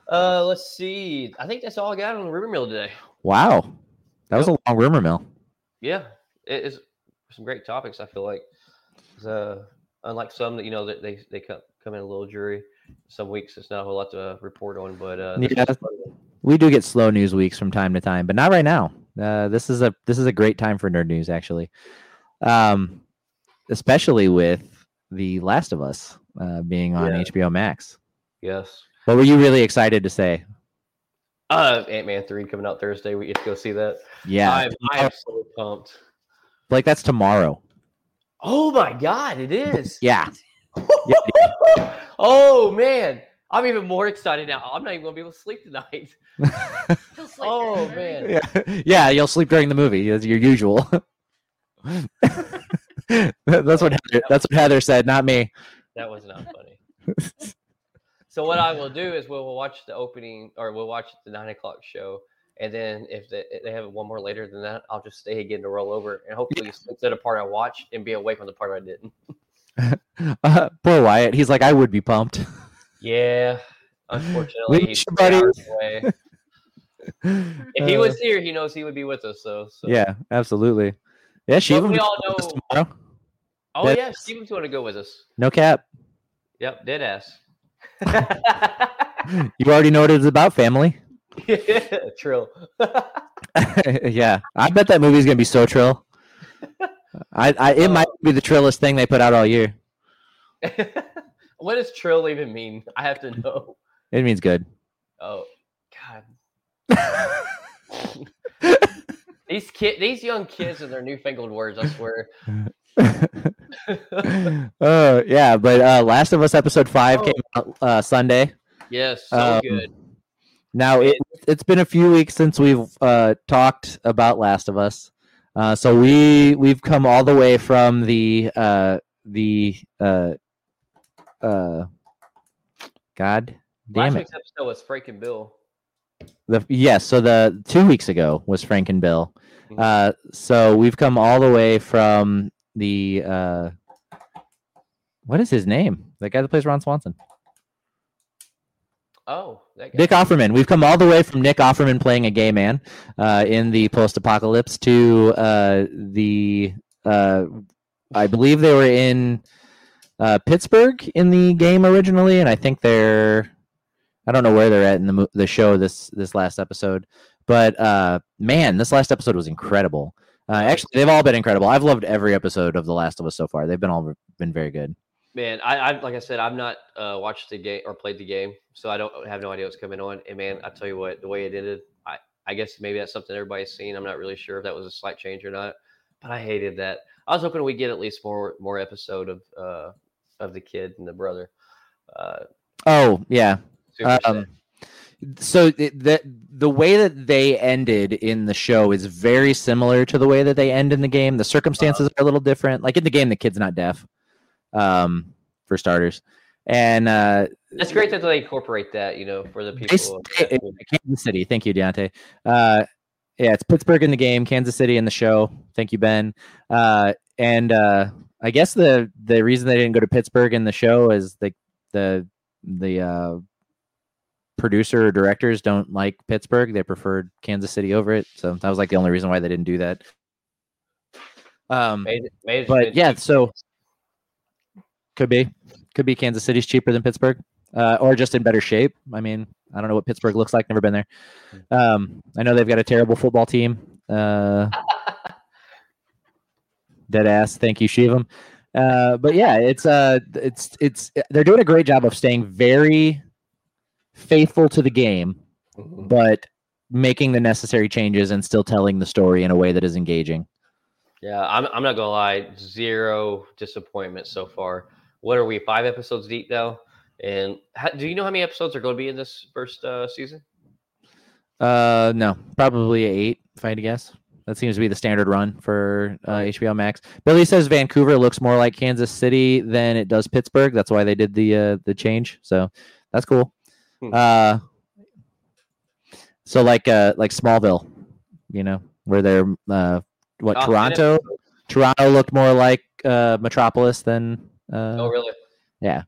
uh, let's see. I think that's all I got on the rumor mill today. Wow. That was a long rumor mill. Yeah, it is some great topics. I feel like, uh, unlike some that you know that they they come come in a little jury. Some weeks it's not a whole lot to report on, but uh, Yeah. was a fun one. We do get slow news weeks from time to time, but not right now. Uh, this is a this is a great time for nerd news, actually. Um, especially with the Last of Us uh, being on Yeah. HBO Max. yes. What were you really excited to say? Uh, Ant Man three coming out Thursday. We get to go see that. Yeah, I'm, I am so pumped. like that's tomorrow. Oh my god, it is. Yeah, *laughs* oh man, I'm even more excited now. I'm not even gonna be able to sleep tonight. *laughs* He'll sleep Oh, during the movie. man. yeah, yeah. You'll sleep during the movie as your usual. *laughs* that's what Heather, that's what Heather said, not me. That was not funny. so what I will do is we'll watch the opening or we'll watch the nine o'clock show. And then if they, if they have one more later than that, I'll just stay again to roll over and hopefully sleep to the part I watched and be awake on the part I didn't. *laughs* Uh, poor Wyatt. He's like, I would be pumped. Yeah. *laughs* Unfortunately, he's buddy. away. *laughs* If he Uh, was here, he knows he would be with us. So, so. yeah, absolutely. Yeah, she But we all know. tomorrow. Oh that- yeah, Steven's going to go with us. No cap. Yep, dead ass. *laughs* You already know what it's about, family. Trill. yeah, I bet that movie's gonna be so trill. I, I it might be the trillest thing they put out all year. What does trill even mean? *laughs* I have to know. It means good. Oh God. *laughs* These kid, these young kids and their newfangled words. I swear. *laughs* Oh yeah, but uh, Last of Us episode five Oh. came out uh, Sunday. yes, so Um, good. Now it, it's been a few weeks since we've uh, talked about Last of Us, uh, so we we've come all the way from the uh, the uh, God Last damn it. week's episode was Frank and Bill. The yes, so the two weeks ago was Frank and Bill. Mhm. Uh, so we've come all the way from the uh, what is his name? The guy that plays Ron Swanson, Oh, that guy. Nick Offerman. We've come all the way from Nick Offerman playing a gay man uh, in the post-apocalypse to uh, the uh, I believe they were in uh, Pittsburgh in the game originally, and I think they're I don't know where they're at in the the show this this last episode, but uh, man, this last episode was incredible. Uh, actually, they've all been incredible. I've loved every episode of The Last of Us so far. They've been all been very good. Man, I, I like I said, I've not uh, watched the game or played the game, so I don't have no idea what's coming on. And man, I tell you what, the way it ended, I I guess maybe that's something everybody's seen. I'm not really sure if that was a slight change or not, but I hated that. I was hoping we get at least more more episode of uh of the kid and the brother. Uh, Oh yeah, um, so the the way that they ended in the show is very similar to the way that they end in the game. The circumstances are a little different. Like in the game, the kid's not deaf, um, for starters, and uh, It's great that they incorporate that, you know, for the people. Kansas City. Thank you, Deontay. Uh, yeah, it's Pittsburgh in the game, Kansas City in the show. Thank you, Ben. Uh, and uh, I guess the the reason they didn't go to Pittsburgh in the show is the the the uh, producer or directors don't like Pittsburgh. They preferred Kansas City over it. So that was like the only reason why they didn't do that. Um, Maybe- maybe but yeah, so could be could be Kansas City's cheaper than Pittsburgh, uh, or just in better shape. I mean, I don't know what Pittsburgh looks like. Never been there. Um, I know they've got a terrible football team. Uh, *laughs* dead ass. Thank you, Shivam. Uh, but yeah, it's uh, it's it's they're doing a great job of staying very faithful to the game, Mhm. but making the necessary changes and still telling the story in a way that is engaging. Yeah, I'm, I'm not gonna lie, zero disappointment so far. What are we? Five episodes deep now, and how, do you know how many episodes are going to be in this first uh, season? Uh, no, probably eight, if I had to guess. That seems to be the standard run for uh, HBO Max. Billy says Vancouver looks more like Kansas City than it does Pittsburgh. That's why they did the uh, the change. So that's cool. Hmm. Uh, so like uh like Smallville, you know, where they're uh what Oh, Toronto. Toronto looked more like uh Metropolis than uh Oh, really? Yeah,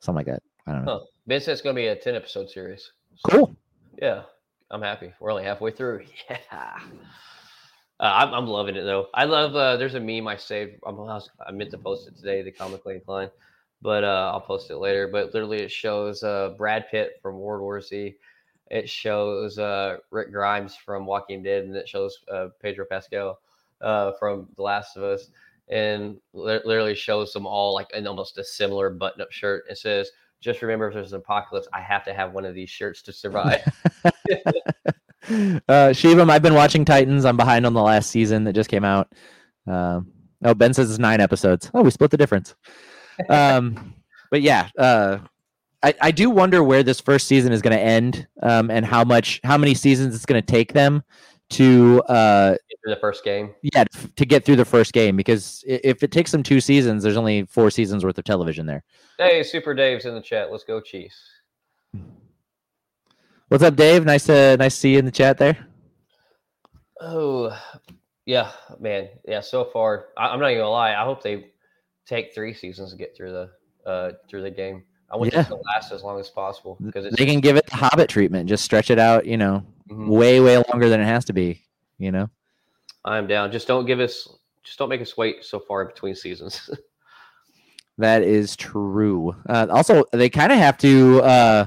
something like that. I don't know. Huh. It's going to be a ten episode series. So, Cool. Yeah, I'm happy. We're only halfway through. *laughs* Yeah. Uh, I'm, I'm loving it though. I love. Uh, there's a meme I saved. I'm, I was- I meant to post it today. The comically inclined, but uh, I'll post it later. But literally, it shows uh, Brad Pitt from World War Z. It shows uh, Rick Grimes from Walking Dead, and it shows uh, Pedro Pascal uh, from The Last of Us, and li- literally shows them all like in almost a similar button-up shirt. It says, "Just remember, if there's an apocalypse, I have to have one of these shirts to survive." *laughs* *laughs* *laughs* uh, Shivam, I've been watching Titans. I'm behind on the last season that just came out. Um, oh, Ben says it's nine episodes. Oh, we split the difference. *laughs* Um, but yeah, uh, I, I do wonder where this first season is going to end, um, and how much, how many seasons it's going to take them to, uh, the first game. yeah, to get through the first game. Because if it takes them two seasons, there's only four seasons worth of television there. Hey, Super Dave's in the chat. Let's go, Chiefs. *laughs* What's up, Dave? Nice to nice to see you in the chat there. Oh, yeah, man. Yeah, so far, I, I'm not even gonna lie. I hope they take three seasons to get through the uh through the game. I want Yeah. this to last as long as possible because They can give it the Hobbit treatment, just stretch it out, you know, Mhm. way way longer than it has to be. You know. I'm down. Just don't give us. Just don't make us wait so far between seasons. *laughs* That is true. Uh, also, they kind of have to. Uh,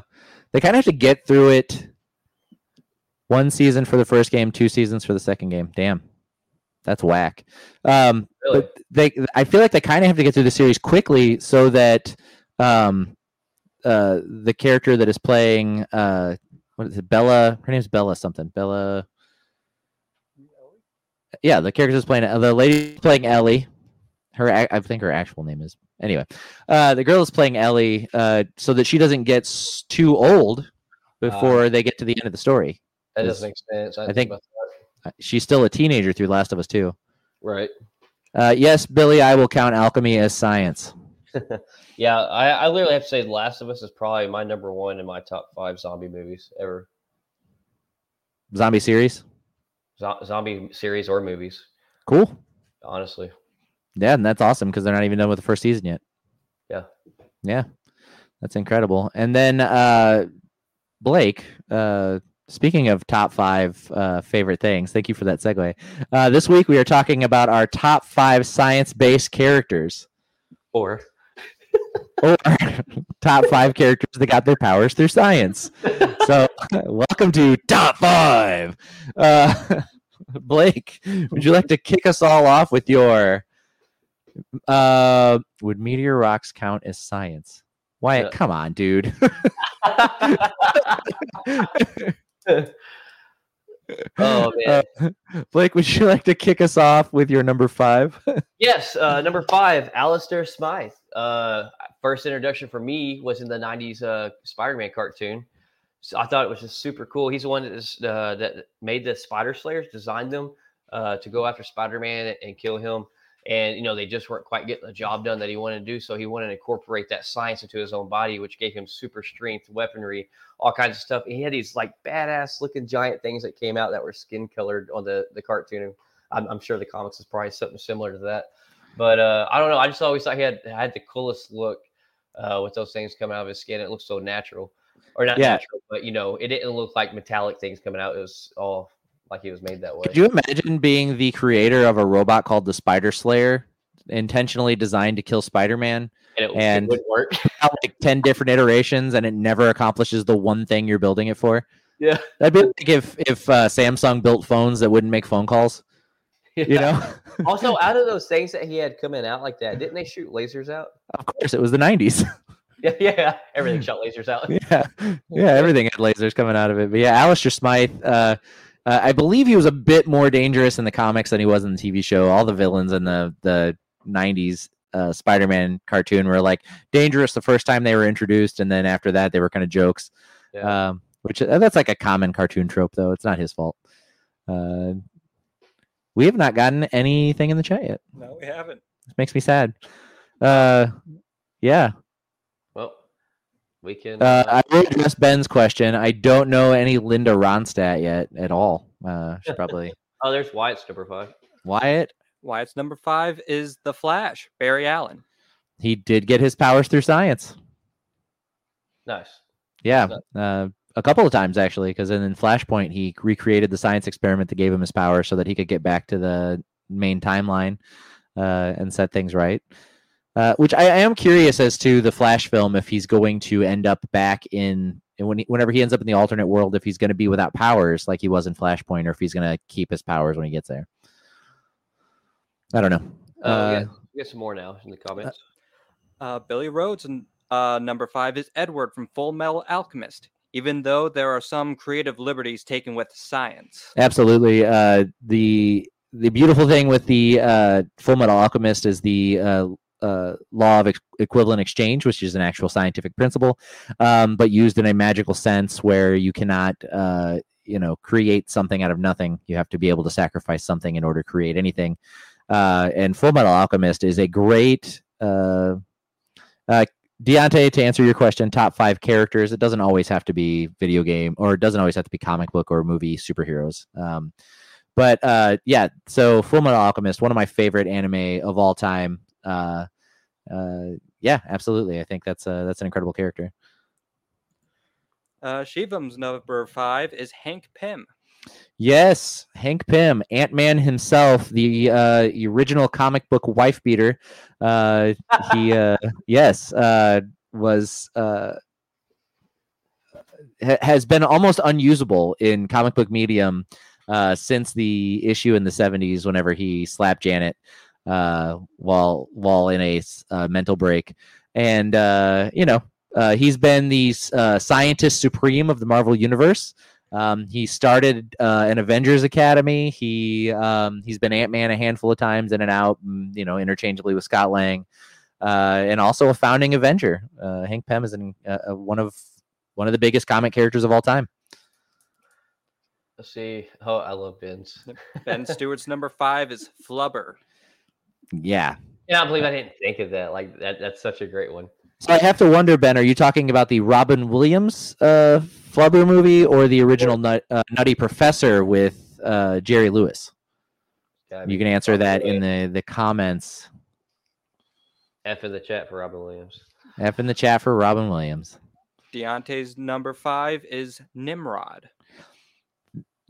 they kind of have to get through it. One season for the first game, two seasons for the second game. Damn, that's whack. Um, really? but they, I feel like they kind of have to get through the series quickly so that um, uh, the character that is playing, uh, what is it, Bella? Her name's Bella something. Bella. Yeah, the character is playing the lady playing Ellie. Her, I think her actual name is anyway. Uh, the girl is playing Ellie, uh, so that she doesn't get s- too old before they get to the end of the story. that doesn't make sense. I, I think- She's still a teenager through Last of Us too. right. Uh, yes, Billy, I will count alchemy as science. *laughs* Yeah, I, I literally have to say, The Last of Us is probably my number one in my top five zombie movies ever. Zombie series, Zo- zombie series or movies, cool. honestly. Yeah, and that's awesome because they're not even done with the first season yet. Yeah. Yeah, that's incredible. And then uh, Blake, uh, speaking of top five uh, favorite things, thank you for that segue. Uh, this week we are talking about our top five science-based characters. Or *laughs* or *laughs* top five characters that got their powers through science. So, *laughs* welcome to top five. Uh, Blake, would you like to kick us all off with your? Uh, would meteor rocks count as science? Wyatt, Yeah. come on, dude. *laughs* *laughs* oh man. Uh, Blake, would you like to kick us off with your number five? *laughs* Yes, uh, number five, Alistair Smythe. Uh, first introduction for me was in the '90s uh, Spider-Man cartoon. So I thought it was just super cool. He's the one that, is, uh, that made the Spider Slayers, designed them uh, to go after Spider-Man and, and kill him. And you know they just weren't quite getting the job done that he wanted to do, so he wanted to incorporate that science into his own body, which gave him super strength, weaponry, all kinds of stuff. And he had these like badass looking giant things that came out that were skin colored on the the cartoon. I'm, I'm sure the comics is probably something similar to that. But uh, I don't know. I just always thought he had had the coolest look uh, with those things coming out of his skin. It looked so natural, or not Yeah. natural, but you know, it didn't look like metallic things coming out. It was all like he was made that way. Could you imagine being the creator of a robot called the Spider Slayer, intentionally designed to kill Spider Man? and it, and- it wouldn't work. *laughs* Like 10 different iterations and it never accomplishes the one thing you're building it for. yeah, That'd be like if, if uh, Samsung built phones that wouldn't make phone calls, you know? *laughs* also, out of those things that he had coming out like that, didn't they shoot lasers out? of course, it was the 90s. *laughs* Yeah, yeah. Everything shot lasers out. yeah, yeah, everything had lasers coming out of it. But yeah, Alistair Smythe, uh, uh, I believe he was a bit more dangerous in the comics than he was in the TV show. All the villains in the the '90s uh, Spider-Man cartoon were like dangerous the first time they were introduced, and then after that they were kind of jokes. Yeah. Um, which uh, that's like a common cartoon trope, though. It's not his fault. Uh, we have not gotten anything in the chat yet. No, we haven't. It makes me sad. Uh, yeah. Well, we can. Uh, I will address Ben's question. I don't know any Linda Ronstadt yet at all. Uh, should *laughs* probably oh, there's Wyatt's number five. Wyatt. Wyatt's number five is the Flash, Barry Allen. He did get his powers through science. Nice. Yeah, That's uh, a couple of times actually. Because then in Flashpoint, he recreated the science experiment that gave him his power, so that he could get back to the main timeline uh, and set things right. Uh, which I, I am curious as to the Flash film if he's going to end up back in and when he, whenever he ends up in the alternate world, if he's going to be without powers like he was in Flashpoint, or if he's going to keep his powers when he gets there. I don't know. Uh, Uh, we, got, we got some more now in the comments. Uh, Billy Rhodes, and uh, number five is Edward from Full Metal Alchemist. Even though there are some creative liberties taken with science. Absolutely. Uh, the the beautiful thing with the uh, Full Metal Alchemist is the uh, law of ex- equivalent exchange, which is an actual scientific principle, um, but used in a magical sense where you cannot, uh, you know, create something out of nothing. You have to be able to sacrifice something in order to create anything. Uh, and Full Metal Alchemist is a great. Uh, uh, Deontay, to answer your question, top five characters. It doesn't always have to be video game, or it doesn't always have to be comic book or movie superheroes. Um, but uh, yeah, so Full Metal Alchemist, one of my favorite anime of all time. Uh, uh, yeah, absolutely. I think that's uh, that's an incredible character. Uh, Shivam's number five is Hank Pym. Yes, Hank Pym, Ant Man himself, the uh, original comic book wife beater. Uh, he, *laughs* uh, yes, uh, was uh, ha- has been almost unusable in comic book medium uh, since the issue in the '70s. Whenever he slapped Janet uh, while while in a uh, mental break, and uh, you know uh, he's been the uh, scientist supreme of the Marvel universe. Um, he started uh, an Avengers Academy. He um, he's been Ant Man a handful of times in and out, mm, you know, interchangeably with Scott Lang, uh, and also a founding Avenger. Uh, Hank Pym is an, one of one of the biggest comic characters of all time. Let's see. Oh, I love Ben's. Ben *laughs* Stewart's number five is Flubber. Yeah. Yeah, I believe I didn't think of that. Like that. That's such a great one. So I have to wonder, Ben, are you talking about the Robin Williams uh, Flubber movie or the original nut, uh, Nutty Professor with uh, Jerry Lewis? You can answer that in the the comments. F in the chat for Robin Williams. F in the chat for Robin Williams. Deontay's number five is Nimrod.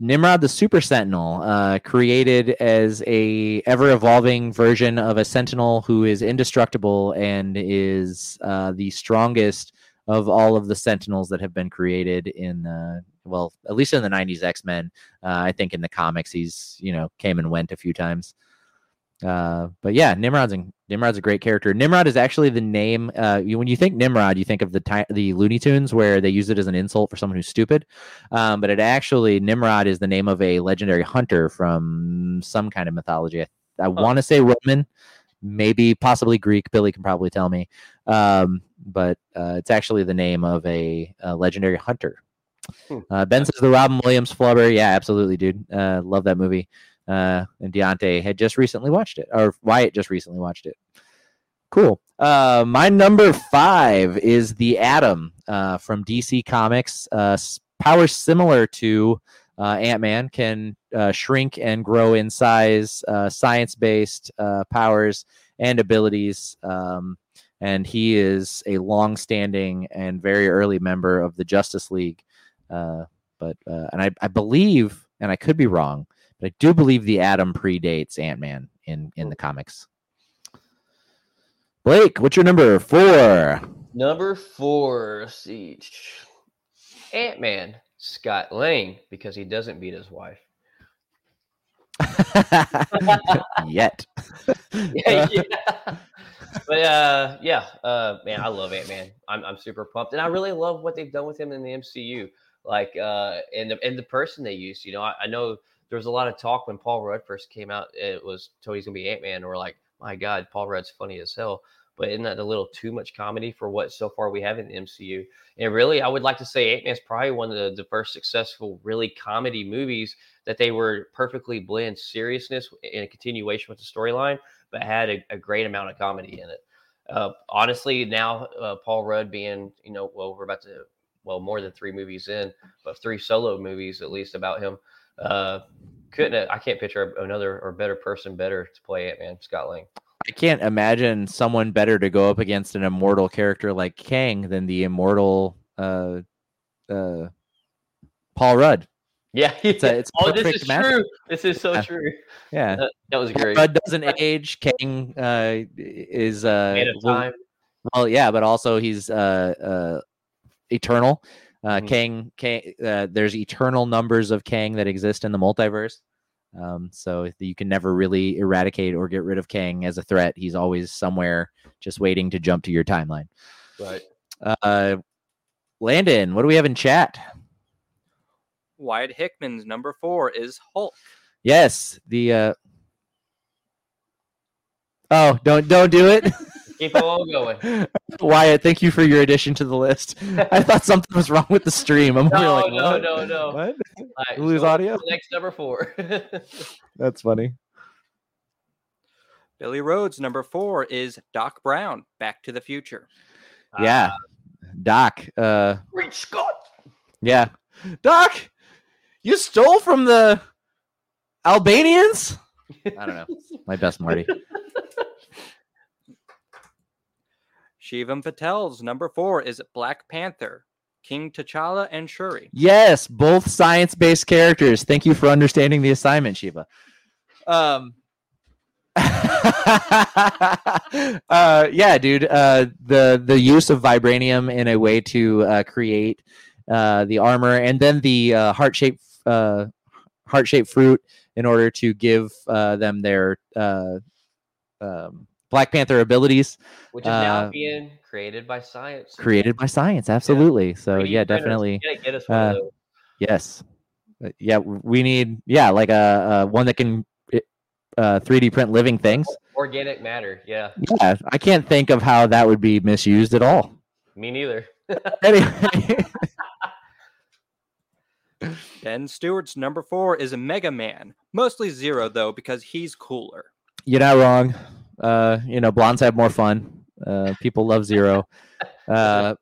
Nimrod the Super Sentinel, uh, created as a ever evolving version of a Sentinel who is indestructible and is uh, the strongest of all of the Sentinels that have been created in uh, well, at least in the '90s X Men. Uh, I think in the comics he's you know came and went a few times. Uh, but yeah, Nimrod's a, Nimrod's a great character. Nimrod is actually the name. Uh, you, when you think Nimrod, you think of the ti- the Looney Tunes where they use it as an insult for someone who's stupid. Um, but it actually Nimrod is the name of a legendary hunter from some kind of mythology. I, I want to say Roman, maybe possibly Greek. Billy can probably tell me. Um, but uh, it's actually the name of a, a legendary hunter. Hmm. Uh, ben says the Robin Williams flubber. Yeah, absolutely, dude. Uh, love that movie uh, and Deontay had just recently watched it, or Wyatt just recently watched it. Cool. Uh, my number five is the Atom uh, from DC Comics. Uh, powers similar to uh, Ant Man can uh, shrink and grow in size. Uh, Science based uh, powers and abilities. Um, and he is a long standing and very early member of the Justice League. Uh, but uh, and I, I believe, and I could be wrong, but I do believe the Atom predates Ant Man in in the comics. Blake, what's your number four? Number four, Siege. Ant Man, Scott Lang, because he doesn't beat his wife. *laughs* Yet. *laughs* yeah, yeah. But uh, yeah, uh, man, I love Ant Man. I'm I'm super pumped, and I really love what they've done with him in the MCU. Like, uh, and the and the person they used. You know, I, I know there was a lot of talk when Paul Rudd first came out. It was Tony's gonna be Ant Man, we're like, my God, Paul Rudd's funny as hell. But isn't that a little too much comedy for what so far we have in the MCU? And really, I would like to say Ant Man's probably one of the, the first successful, really comedy movies that they were perfectly blend seriousness in a continuation with the storyline, but had a, a great amount of comedy in it. Uh, honestly, now uh, Paul Rudd being, you know, well, we're about to, well, more than three movies in, but three solo movies at least about him. Uh, couldn't I can't picture another or better person better to play Ant Man, Scott Lang. I can't imagine someone better to go up against an immortal character like Kang than the immortal uh, uh, Paul Rudd. Yeah, *laughs* It's a- it's oh, this is match. true. This is so Yeah. true. Yeah, Uh, that was great. Rudd doesn't age. Kang uh, is uh, Man of time. Well, yeah, but also he's uh, uh, eternal. Uh, Mhm. Kang, Kang uh, there's eternal numbers of Kang that exist in the multiverse. Um, so you can never really eradicate or get rid of Kang as a threat. He's always somewhere just waiting to jump to your timeline. Right. Uh, Landon, what do we have in chat? Wyatt Hickman's number four is Hulk. Yes, the uh Oh, don't don't do it. *laughs* Keep it all going. *laughs* Wyatt, thank you for your addition to the list. I *laughs* thought something was wrong with the stream. I'm No, like, no, what? no, no. What? All right, Lose so audio? Next number four. *laughs* That's funny. Billy Rhodes' number four is Doc Brown, Back to the Future. Yeah. Doc, uh Reach Scott. yeah. Doc, you stole from the Albanians? I don't know. My best Marty. Shivam Patel's number four is Black Panther, King T'Challa and Shuri. Yes, both science-based characters. Thank you for understanding the assignment, Shiva. Um *laughs* uh yeah, dude. Uh the the use of vibranium in a way to uh create uh the armor and then the uh heart-shaped uh heart-shaped fruit in order to give them their um Black Panther abilities Which is now Uh, being created by science. created by science. Absolutely. So yeah, definitely. Get us one uh, of those. Yes. Uh, Yeah, we need yeah, like a, a one that can uh 3D print living things. Organic matter. Yeah. Yeah, I can't think of how that would be misused at all. Me neither. *laughs* Anyway, *laughs* Ben *laughs* Stewart's number four is a Mega Man, mostly Zero though because he's cooler. you're not wrong. Uh, you know, blondes have more fun. Uh, people love Zero. *laughs* Uh,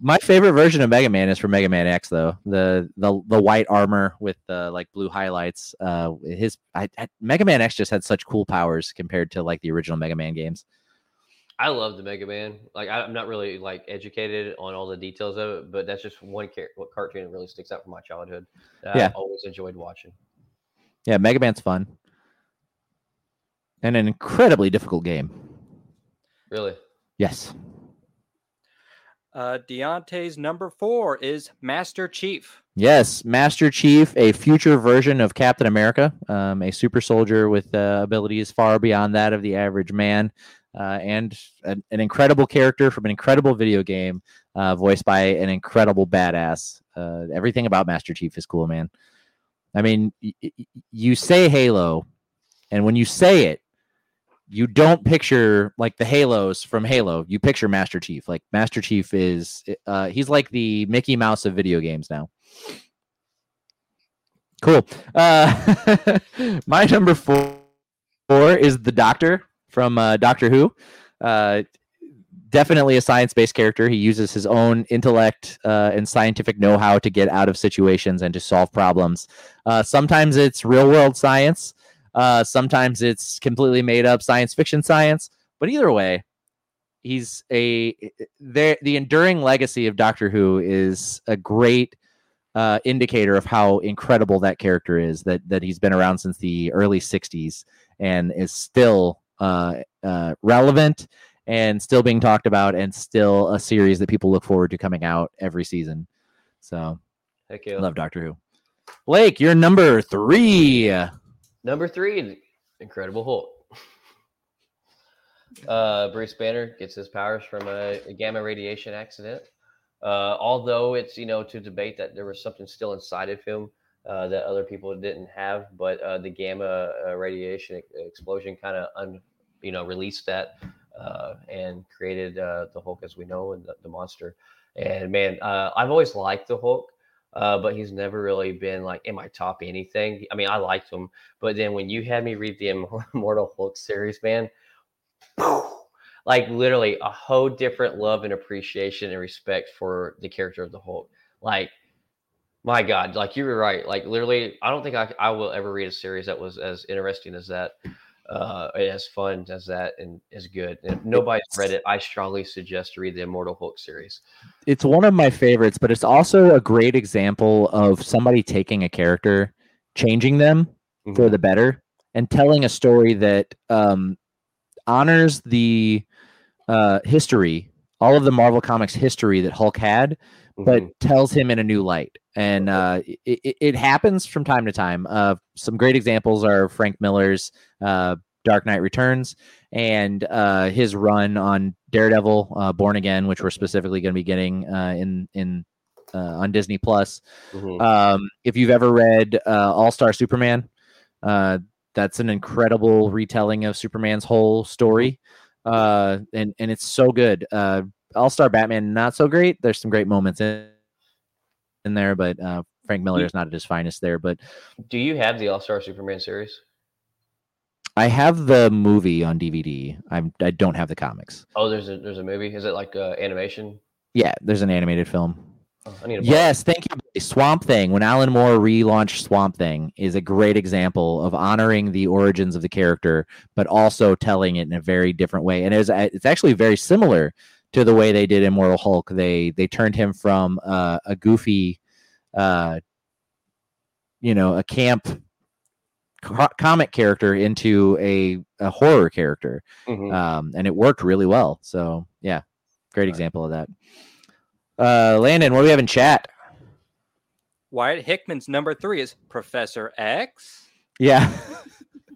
my favorite version of Mega Man is for Mega Man X, though the the the white armor with the like blue highlights. Uh, his I, I, Mega Man X just had such cool powers compared to like the original Mega Man games. I love the Mega Man. Like I, I'm not really like educated on all the details of it, but that's just one char- what cartoon that really sticks out from my childhood. Yeah. I always enjoyed watching. Yeah, Mega Man's fun. And an incredibly difficult game. Really, Yes. Uh, Deontay's number four is Master Chief. Yes, Master Chief, a future version of Captain America, um, a super soldier with uh, abilities far beyond that of the average man, uh, and an, an incredible character from an incredible video game, uh, voiced by an incredible badass. Uh, everything about Master Chief is cool, man. I mean, y- y- you say Halo, and when you say it, you don't picture like the halos from halo. You picture master chief. Like master chief is uh he's like the mickey mouse of video games now. Cool. Uh *laughs* my number four, four is the doctor from uh, doctor who. Uh definitely a science-based character. He uses his own intellect uh, and scientific know-how to get out of situations and to solve problems. Uh, sometimes it's real-world science uh, sometimes it's completely made up science fiction science, but either way, he's a the the enduring legacy of Doctor Who is a great uh, indicator of how incredible that character is. That that he's been around since the early '60s and is still uh, uh, relevant and still being talked about, and still a series that people look forward to coming out every season. So heck I yeah. love Doctor Who. Blake, you're number three. Number three, Incredible Hulk. *laughs* Uh, Bruce Banner gets his powers from a, a gamma radiation accident. Uh, although it's you know to debate that there was something still inside of him uh, that other people didn't have, but uh, the gamma uh, radiation explosion kind of un, you know released that uh, and created uh, the Hulk as we know and the, the monster. And man, uh, I've always liked the Hulk. Uh, but he's never really been like in my top anything. I mean, I liked him, but then when you had me read the *laughs* Immortal Hulk series, man, like literally a whole different love and appreciation and respect for the character of the Hulk. Like, my God, like you were right. Like literally, I don't think I, I will ever read a series that was as interesting as that, uh, as fun as that, and as good. And if nobody's read it, I strongly suggest to read the Immortal Hulk series. it's one of my favorites, but it's also a great example of somebody taking a character, changing them for Mhm. the better, and telling a story that um, honors the uh, history, all of the Marvel Comics history that Hulk had, but Mhm. tells him in a new light. And uh, it, it, happens from time to time. Uh, some great examples are Frank Miller's uh, Dark Knight Returns and uh, his run on Daredevil, uh, Born Again, which we're specifically going to be getting uh, in in uh, on Disney Plus. Mhm. Um, if you've ever read uh, All Star Superman, uh, that's an incredible retelling of Superman's whole story, uh, and and it's so good. Uh, All Star Batman, not so great. There's some great moments in in there, but uh, Frank Miller is not at his finest there. But Do you have the All Star Superman series? I have the movie on DVD. I'm I don't have the comics. Oh, there's a there's a movie. Is it like uh, animation? Yeah, there's an animated film. Oh, I need to. Yes, thank you. Swamp Thing, when Alan Moore relaunched Swamp Thing, is a great example of honoring the origins of the character, but also telling it in a very different way. And it was, it's actually very similar to the way they did Immortal Hulk. They they turned him from uh, a goofy, uh, you know, a camp co- comic character into a, a horror character, Mhm. um, and it worked really well. So yeah, great example of that. Uh, Landon, what do we have in chat? Wyatt Hickman's number three is Professor X. Yeah. *laughs*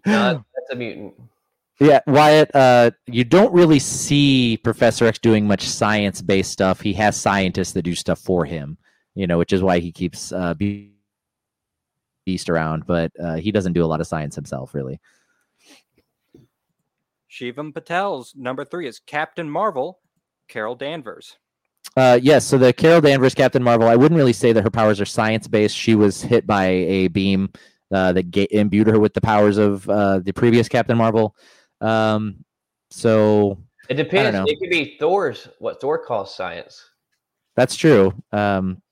No, *laughs* that's a mutant. Yeah, Wyatt, uh, you don't really see Professor X doing much science based stuff. He has scientists that do stuff for him, you know, which is why he keeps uh, Beast around, but uh, he doesn't do a lot of science himself, really. Shivam Patel's number three is Captain Marvel, Carol Danvers. Uh, yes, so the Carol Danvers Captain Marvel, I wouldn't really say that her powers are science based. She was hit by a beam uh, that ga- imbued her with the powers of uh, the previous Captain Marvel. Um, so It depends. know. It could be Thor's what Thor calls science. That's true. Um,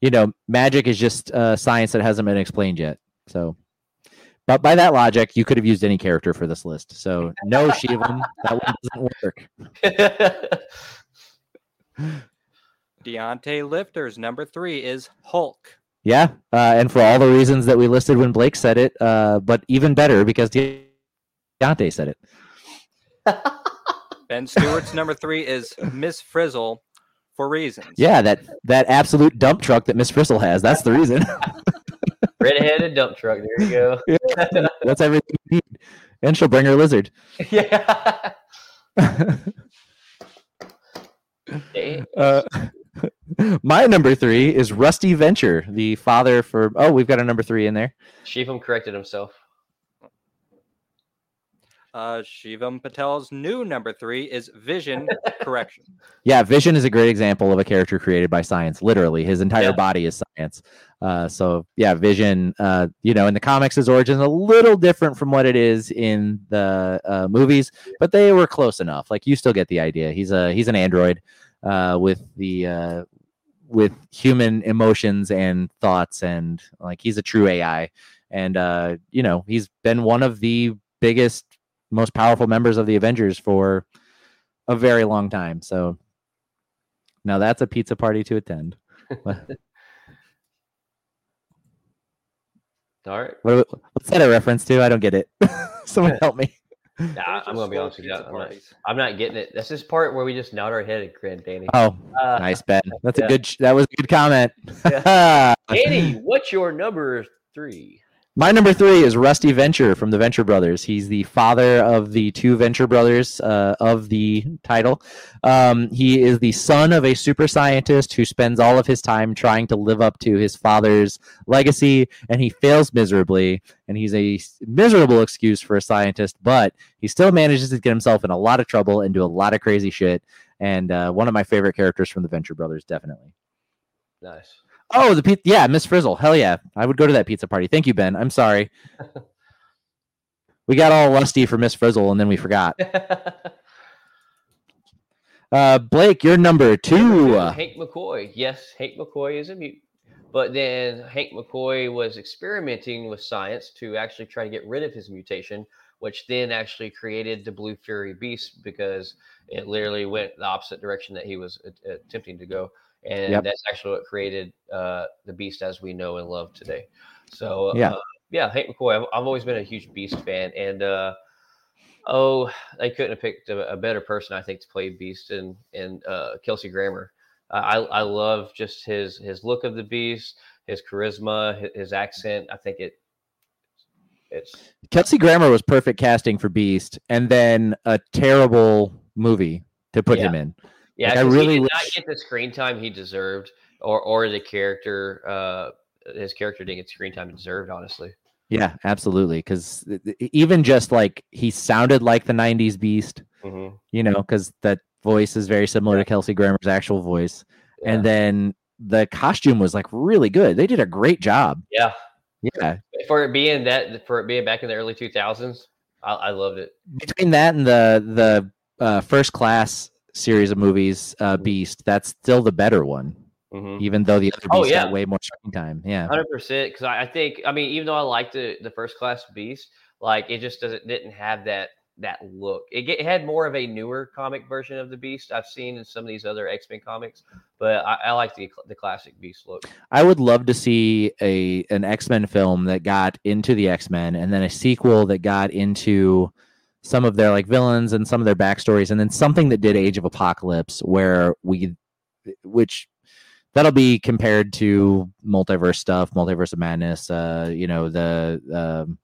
you know, magic is just uh, science that hasn't been explained yet. So, But by that logic, you could have used any character for this list. So no Shivam, that one doesn't work. *laughs* Deontay Lifters number three is Hulk. Yeah, uh, and for all the reasons that we listed when Blake said it, uh, but even better because De- Deontay said it. Ben Stewart's number three is Miss Frizzle for reasons. Yeah, that that absolute dump truck that Miss Frizzle has. That's the reason. *laughs* Red-headed dump truck. There you go. That's everything you need. And she'll bring her lizard. *laughs* yeah. *laughs* Uh, my number three is Rusty Venture, the father for. Oh, we've got a number three in there. Shivam corrected himself. Uh, Shivam Patel's new number three is Vision Correction. *laughs* Yeah, Vision is a great example of a character created by science. Literally, his entire Yeah. body is science. Uh, so yeah, Vision. Uh, you know, in the comics, his origin is a little different from what it is in the uh, movies, but they were close enough. Like you still get the idea. He's a he's an android uh, with the uh, with human emotions and thoughts, and like he's a true AI. And uh, you know, he's been one of the biggest, most powerful members of the Avengers for a very long time. So now that's a pizza party to attend. *laughs* All right. What, what's that a reference to? I don't get it. *laughs* Someone help me. Nah, I'm gonna be honest with you. I'm not. I'm not getting it. That's this part where we just nod our head at Grand Danny. Oh, Uh, nice Ben. That's yeah. a good. That was a good comment. *laughs* Danny, what's your number three? My number three is Rusty Venture from the Venture Brothers. He's the father of the two Venture Brothers uh, of the title. Um, he is the son of a super scientist who spends all of his time trying to live up to his father's legacy, and he fails miserably. And he's a miserable excuse for a scientist, but he still manages to get himself in a lot of trouble and do a lot of crazy shit. And uh, one of my favorite characters from the Venture Brothers, definitely. Nice. Oh, the pizza. Yeah, Miss Frizzle. Hell yeah. I would go to that pizza party. Thank you, Ben. I'm sorry. we got all lusty for Miss Frizzle and then we forgot. *laughs* Uh, Blake, you're number two. Hank McCoy. Yes, Hank McCoy is a mutant. But then Hank McCoy was experimenting with science to actually try to get rid of his mutation, which then actually created the Blue Fury Beast because it literally went the opposite direction that he was attempting to go. And Yep. that's actually what created uh, the Beast as we know and love today. So, Yeah. uh, yeah, Hank McCoy. I've, I've always been a huge Beast fan. And, uh, oh, they couldn't have picked a, a better person, I think, to play Beast and, and uh, Kelsey Grammer. I, I love just his his look of the beast, his charisma, his, his accent. I think it it's Kelsey Grammer was perfect casting for Beast and then a terrible movie to put Yeah. him in. Yeah. Like, I really he did not get the screen time he deserved, or or the character uh his character didn't get screen time he deserved. Honestly, Yeah, absolutely. Because even just like he sounded like the 90s Beast, Mhm. you know, because that voice is very similar to Kelsey Grammer's actual voice. Yeah. And then the costume was like really good. They did a great job. yeah, Yeah. for it being that for it being back in the early two thousands, I, I loved it. between that and the the uh, first class series of movies, uh, Mhm. Beast, that's still the better one, Mhm. even though the other Oh, Beast yeah. got way more screen time. Yeah, Hundred percent. Because I, I think, I mean, even though I liked the the first class beast, like it just doesn't didn't have that that look. It, get, it had more of a newer comic version of the beast I've seen in some of these other X Men comics, but I, I like the the classic beast look. I would love to see a an X Men film that got into the X Men, and then a sequel that got into some of their like villains and some of their backstories, and then something that did Age of Apocalypse, where we, which that'll be compared to multiverse stuff, multiverse of madness, uh, you know, the um,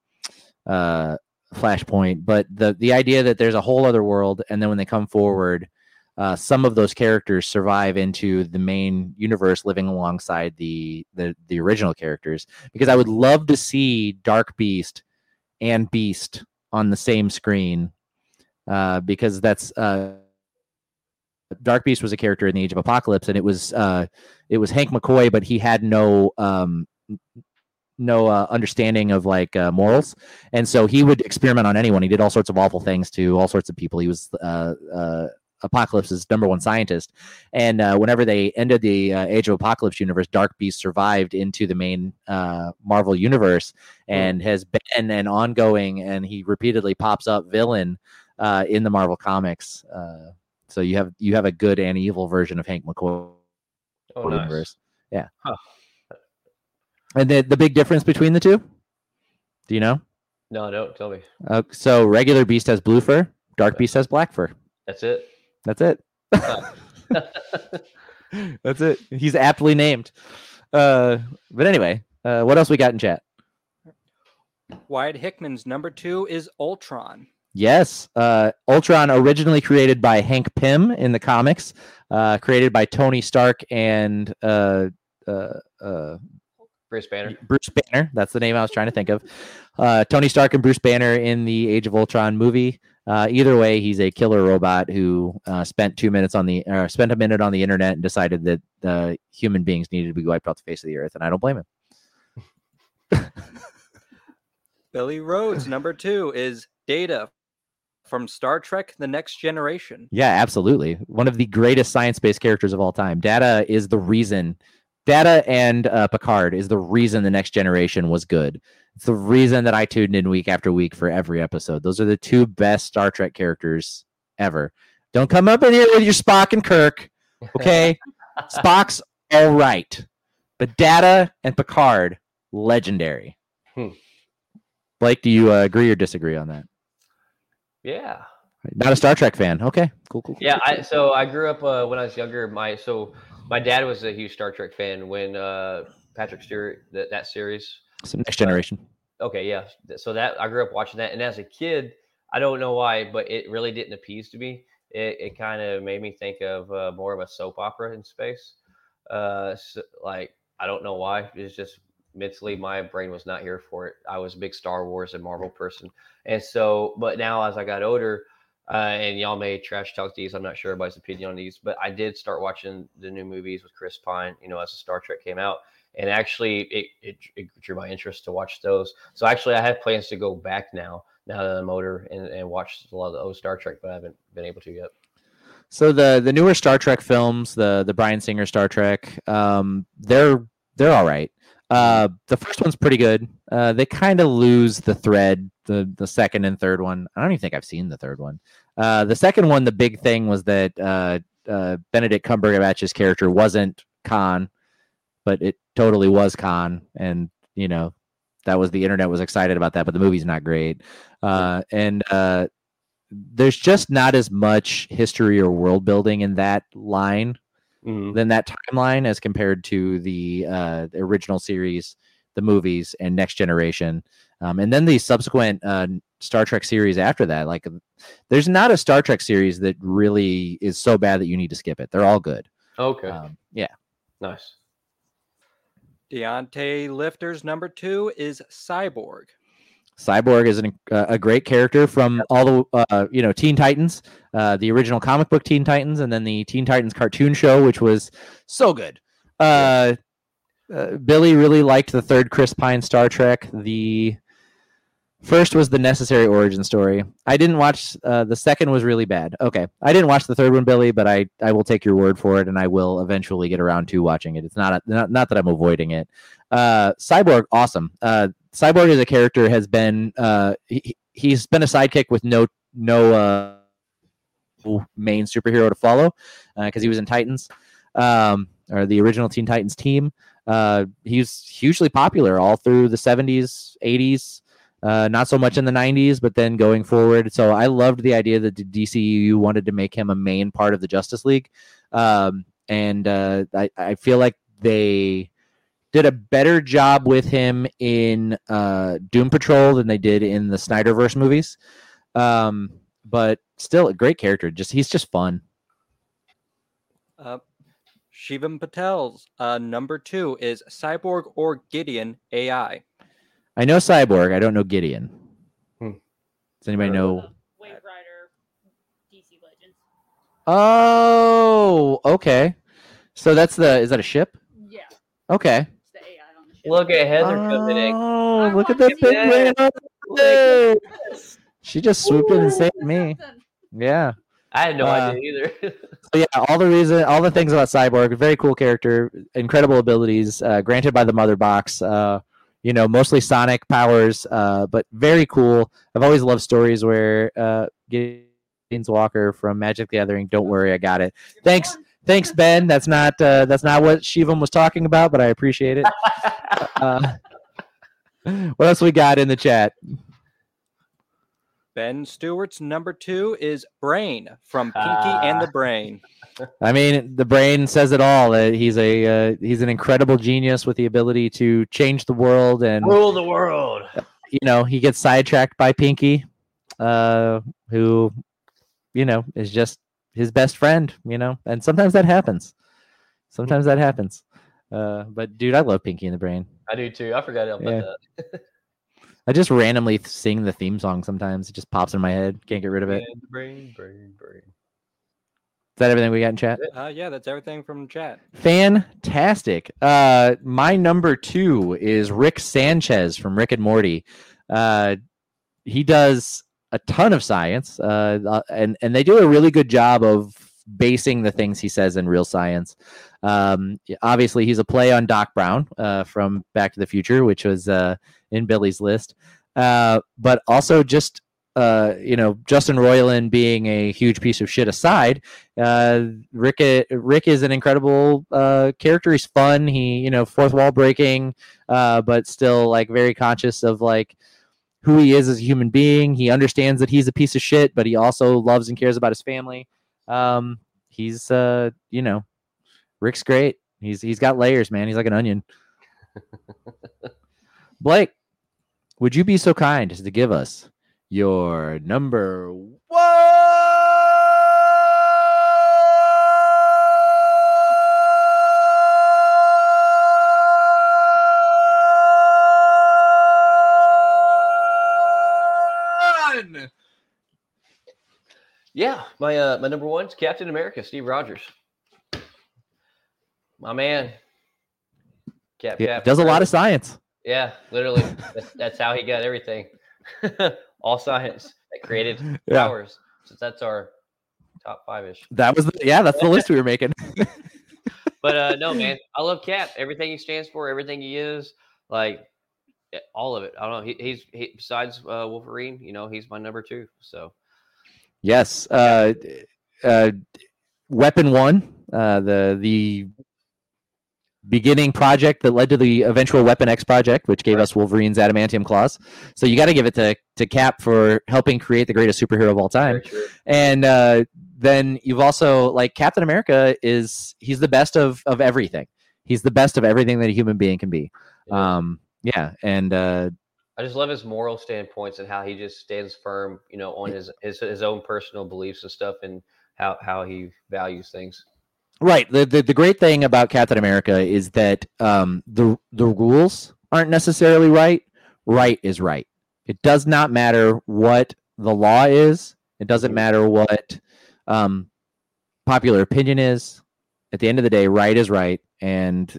uh, Flashpoint, but the the idea that there's a whole other world, and then when they come forward, uh, some of those characters survive into the main universe, living alongside the the the original characters. Because I would love to see Dark Beast and Beast on the same screen, uh, because that's uh, Dark Beast was a character in the Age of Apocalypse, and it was uh, it was Hank McCoy, but he had no um, no uh, understanding of like uh, morals, and so he would experiment on anyone. He did all sorts of awful things to all sorts of people. He was uh, uh, Apocalypse's number one scientist. And uh, whenever they ended the uh, Age of Apocalypse universe, Dark Beast survived into the main uh, Marvel universe and has been an ongoing, and he repeatedly pops up villain uh, in the Marvel comics. Uh, so you have you have a good and evil version of Hank McCoy Oh, nice. universe. Yeah. Huh. And the the big difference between the two? Do you know? No, don't tell me. Uh, so regular beast has blue fur, dark beast has black fur. That's it. That's it. *laughs* That's it. He's aptly named. Uh, but anyway, uh, what else we got in chat? Wyatt Hickman's number two is Ultron. Yes, uh, Ultron originally created by Hank Pym in the comics, uh, created by Tony Stark and uh, uh, uh, Bruce Banner. Bruce Banner. That's the name I was trying to think of. Uh, Tony Stark and Bruce Banner in the Age of Ultron movie. Uh, either way, he's a killer robot who uh, spent two minutes on the uh, spent a minute on the internet and decided that uh, human beings needed to be wiped off the face of the earth, and I don't blame him. *laughs* Billy Rhodes, number two, is Data from Star Trek The Next Generation. Yeah, absolutely. One of the greatest science-based characters of all time. Data is the reason. Data and uh, Picard is the reason the Next Generation was good. It's the reason that I tuned in week after week for every episode. Those are the two best Star Trek characters ever. Don't come up in here with your Spock and Kirk. Okay, *laughs* Spock's all right, but Data and Picard legendary. Hmm. Blake, do you uh, agree or disagree on that? Yeah. Not a Star Trek fan. Okay, cool, cool. cool, Yeah, cool, I so I grew up uh, when I was younger. My so my dad was a huge Star Trek fan when uh, Patrick Stewart that that series. So next generation. Okay, yeah. So that I grew up watching that, and as a kid, I don't know why, but it really didn't appease to me. It, it kind of made me think of uh, more of a soap opera in space. Uh, so, like I don't know why. It's just mentally my brain was not here for it. I was a big Star Wars and Marvel person, and so but now as I got older, uh, and y'all may trash talk these. I'm not sure everybody's opinion on these, but I did start watching the new movies with Chris Pine. You know, as the Star Trek came out, and actually it, it, it drew my interest to watch those. So actually, I have plans to go back now. Now that I'm older and, and watch a lot of the old Star Trek, but I haven't been able to yet. So the the newer Star Trek films, the the Brian Singer Star Trek, um, they're they're all right. Uh, the first one's pretty good. Uh, they kind of lose the thread. The the second and third one, I don't even think I've seen the third one. Uh, the second one, the big thing was that uh, uh, Benedict Cumberbatch's character wasn't Khan, but it totally was Khan, and you know that was the internet was excited about that. But the movie's not great, uh, and uh, there's just not as much history or world building in that line than that timeline as compared to the, uh, the original series, the movies, and Next Generation, um, and then the subsequent uh, Star Trek series after that. Like, there's not a Star Trek series that really is so bad that you need to skip it. They're all good. Okay, Um, yeah. nice. Deontay Lifter's number two is Cyborg. Cyborg is an, uh, a great character from all the uh, you know Teen Titans, uh, the original comic book Teen Titans, and then the Teen Titans cartoon show, which was so good. Uh, uh, Billy really liked the third Chris Pine Star Trek. The first was the necessary origin story. I didn't watch. Uh, the second was really bad. Okay, I didn't watch the third one, Billy, but I I will take your word for it, and I will eventually get around to watching it. It's not a, not not that I'm avoiding it. Uh, Cyborg, awesome. Uh, Cyborg as a character has been uh, he, he's been a sidekick with no no uh, main superhero to follow because he was in Titans um, or the original Teen Titans team. Uh, he's hugely popular all through the 70s, 80s. Uh, not so much in the 90s, but then going forward. So I loved the idea that the DCU wanted to make him a main part of the Justice League, um, and uh, I, I feel like they did a better job with him in uh, Doom Patrol than they did in the Snyderverse movies. Um, but still a great character. Just he's just fun. Uh, Shivam Patel's uh, number two is Cyborg or Gideon AI. I know Cyborg. I don't know Gideon. Hmm. Does anybody Uh, know? Waverider, DC Legends. Oh, okay. So that's the is that a ship? Yeah, Okay. it's the AI on the ship. Look at Heather coming in. Oh, I look at want that big see brain. Yes. She just swooped in and saved me. Something. Yeah. I had no Uh, idea either. *laughs* So yeah, all the reason, all the things about Cyborg, very cool character, incredible abilities, uh, granted by the Mother Box. Uh, you know, mostly Sonic powers, uh, but very cool. I've always loved stories where uh, Gideon's Walker from Magic the Gathering. Don't worry, I got it. Thanks, thanks, Ben. That's not uh, that's not what Shivam was talking about, but I appreciate it. *laughs* Uh, what else we got in the chat? Ben Stewart's number two is Brain from Pinky and the Brain. I mean, the brain says it all. He's a uh, he's an incredible genius with the ability to change the world, and Rule the world. you know he gets sidetracked by Pinky, uh, who, you know, is just his best friend. You know, and sometimes that happens. Sometimes that happens. Uh, but dude, I love Pinky and the Brain. I do too. I forgot about Yeah. that. *laughs* I just randomly sing the theme song sometimes. It just pops in my head. Can't get rid of it. Is Brain, brain, brain. that everything we got in chat? Uh, yeah, that's everything from chat. Fantastic. Uh, my number two is Rick Sanchez from Rick and Morty. Uh, he does a ton of science, uh, uh, and and they do a really good job of basing the things he says in real science. Um, obviously, he's a play on Doc Brown uh, from Back to the Future, which was uh, in Billy's list, uh, but also just. Uh, you know, Justin Roiland being a huge piece of shit aside, uh, Rick Rick is an incredible uh, character. He's fun. He you know fourth wall breaking, uh, but still like very conscious of like who he is as a human being. He understands that he's a piece of shit, but he also loves and cares about his family. Um, he's uh you know Rick's great. He's he's got layers, man. He's like an onion. *laughs* Blake, would you be so kind as to give us your number one? Yeah, my uh, my number one's Captain America, Steve Rogers. My man. Cap, Cap, does a lot of science. Yeah, literally. *laughs* that's, that's how he got everything. *laughs* All science that created *laughs* Yeah. powers. Since that's our top five ish. That was the, yeah, that's the list we were making. *laughs* But uh, no, man, *laughs* I love Cap. Everything he stands for, everything he is, like eh, all of it. I don't know. He, he's he, besides uh, Wolverine, you know, he's my number two. So Yes. Uh, uh, Weapon One, uh, the the beginning project that led to the eventual Weapon X project, which gave Right. us Wolverine's adamantium claws. So you got to give it to to Cap for helping create the greatest superhero of all time. And uh, then you've also like Captain America is he's the best of of everything. He's the best of everything that a human being can be. Yeah. Um, yeah, and uh, I just love his moral standpoints and how he just stands firm, you know, on his his, his own personal beliefs and stuff, and how how he values things. Right. The, the the great thing about Captain America is that um, the the rules aren't necessarily right. Right is right. It does not matter what the law is. It doesn't Mhm. matter what um, popular opinion is. At the end of the day, right is right, and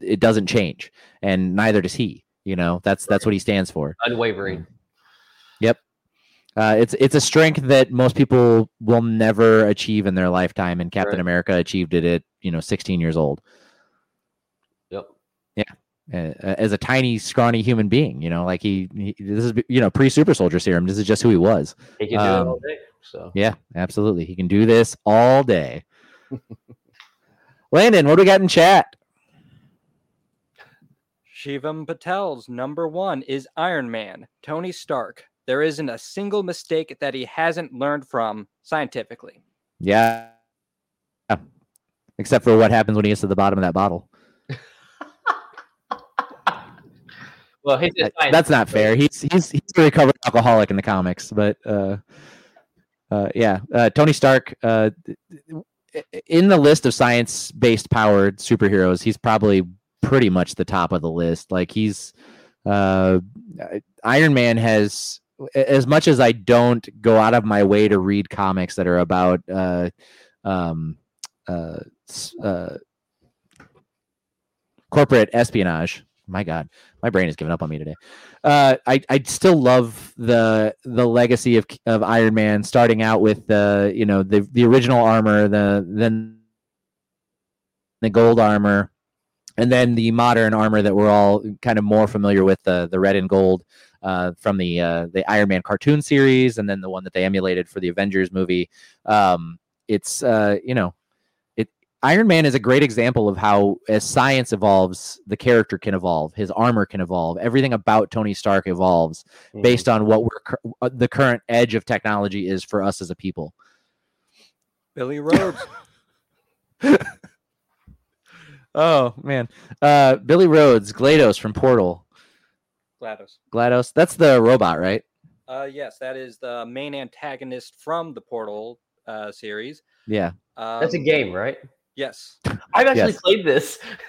it doesn't change. And neither does he. You know, that's that's what he stands for. Unwavering. Uh, it's it's a strength that most people will never achieve in their lifetime, and Captain Right. America achieved it at you know 16 years old. Yep. uh, as a tiny, scrawny human being. You know, like he, he this is you know pre super soldier serum. This is just who he was. He can do Um, it all day. So Yeah, absolutely. He can do this all day. *laughs* Landon, what do we got in chat? Shivam Patel's number one is Iron Man, Tony Stark. There isn't a single mistake that he hasn't learned from scientifically. Yeah. Yeah. Except for what happens when he gets to the bottom of that bottle. well, he's That- just science That's not fair. He's he's he's a recovered alcoholic in the comics, but uh, uh, yeah, uh, Tony Stark. Uh, in the list of science-based powered superheroes, he's probably pretty much the top of the list. Like he's uh, Iron Man has as much as I don't go out of my way to read comics that are about uh, um, uh, uh, corporate espionage my God, my brain is giving up on me today. Uh, I I still love the the legacy of of Iron Man, starting out with the you know the the original armor, the then the gold armor, and then the modern armor that we're all kind of more familiar with the the red and gold uh, from the uh, the Iron Man cartoon series, and then the one that they emulated for the Avengers movie. Um, it's uh, you know, it Iron Man is a great example of how as science evolves, the character can evolve, his armor can evolve, everything about Tony Stark evolves Mhm. based on what we're uh, the current edge of technology is for us as a people. Billy Rhodes. *laughs* *laughs* Oh man, uh, Billy Rhodes, GLaDOS from Portal, GLaDOS. Glados. That's the robot, right? Uh, yes, that is the main antagonist from the Portal uh, series. Yeah, Um, That's a game, right? Yes. I've actually Yes. played this. *laughs*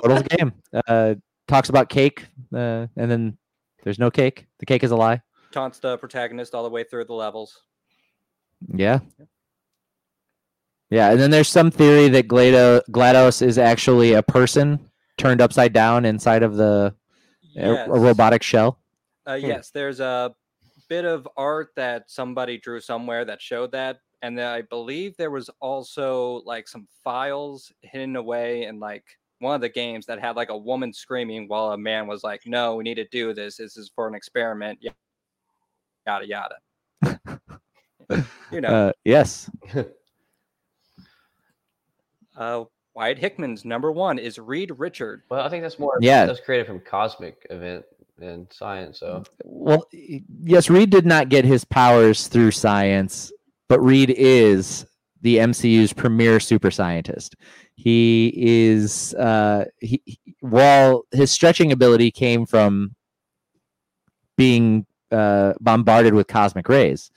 Portal's a game. Uh, talks about cake, uh, and then there's no cake. The cake is a lie. Taunts the protagonist all the way through the levels. Yeah. Yeah, and then there's some theory that Glado, GLaDOS is actually a person turned upside down inside of the a, Yes. a robotic shell. Uh, yes, there's a bit of art that somebody drew somewhere that showed that, and then I believe there was also like some files hidden away in like one of the games that had like a woman screaming while a man was like, "No, we need to do this. This is for an experiment." Yada yada. *laughs* you know, Uh, yes. *laughs* uh, Wyatt Hickman's number one is Reed Richard. well, I think that's more. Yeah. That's created from Cosmic Event and Science. So Well, yes, Reed did not get his powers through science, but Reed is the MCU's premier super scientist. He is uh, he, he- while his stretching ability came from being uh, bombarded with cosmic rays.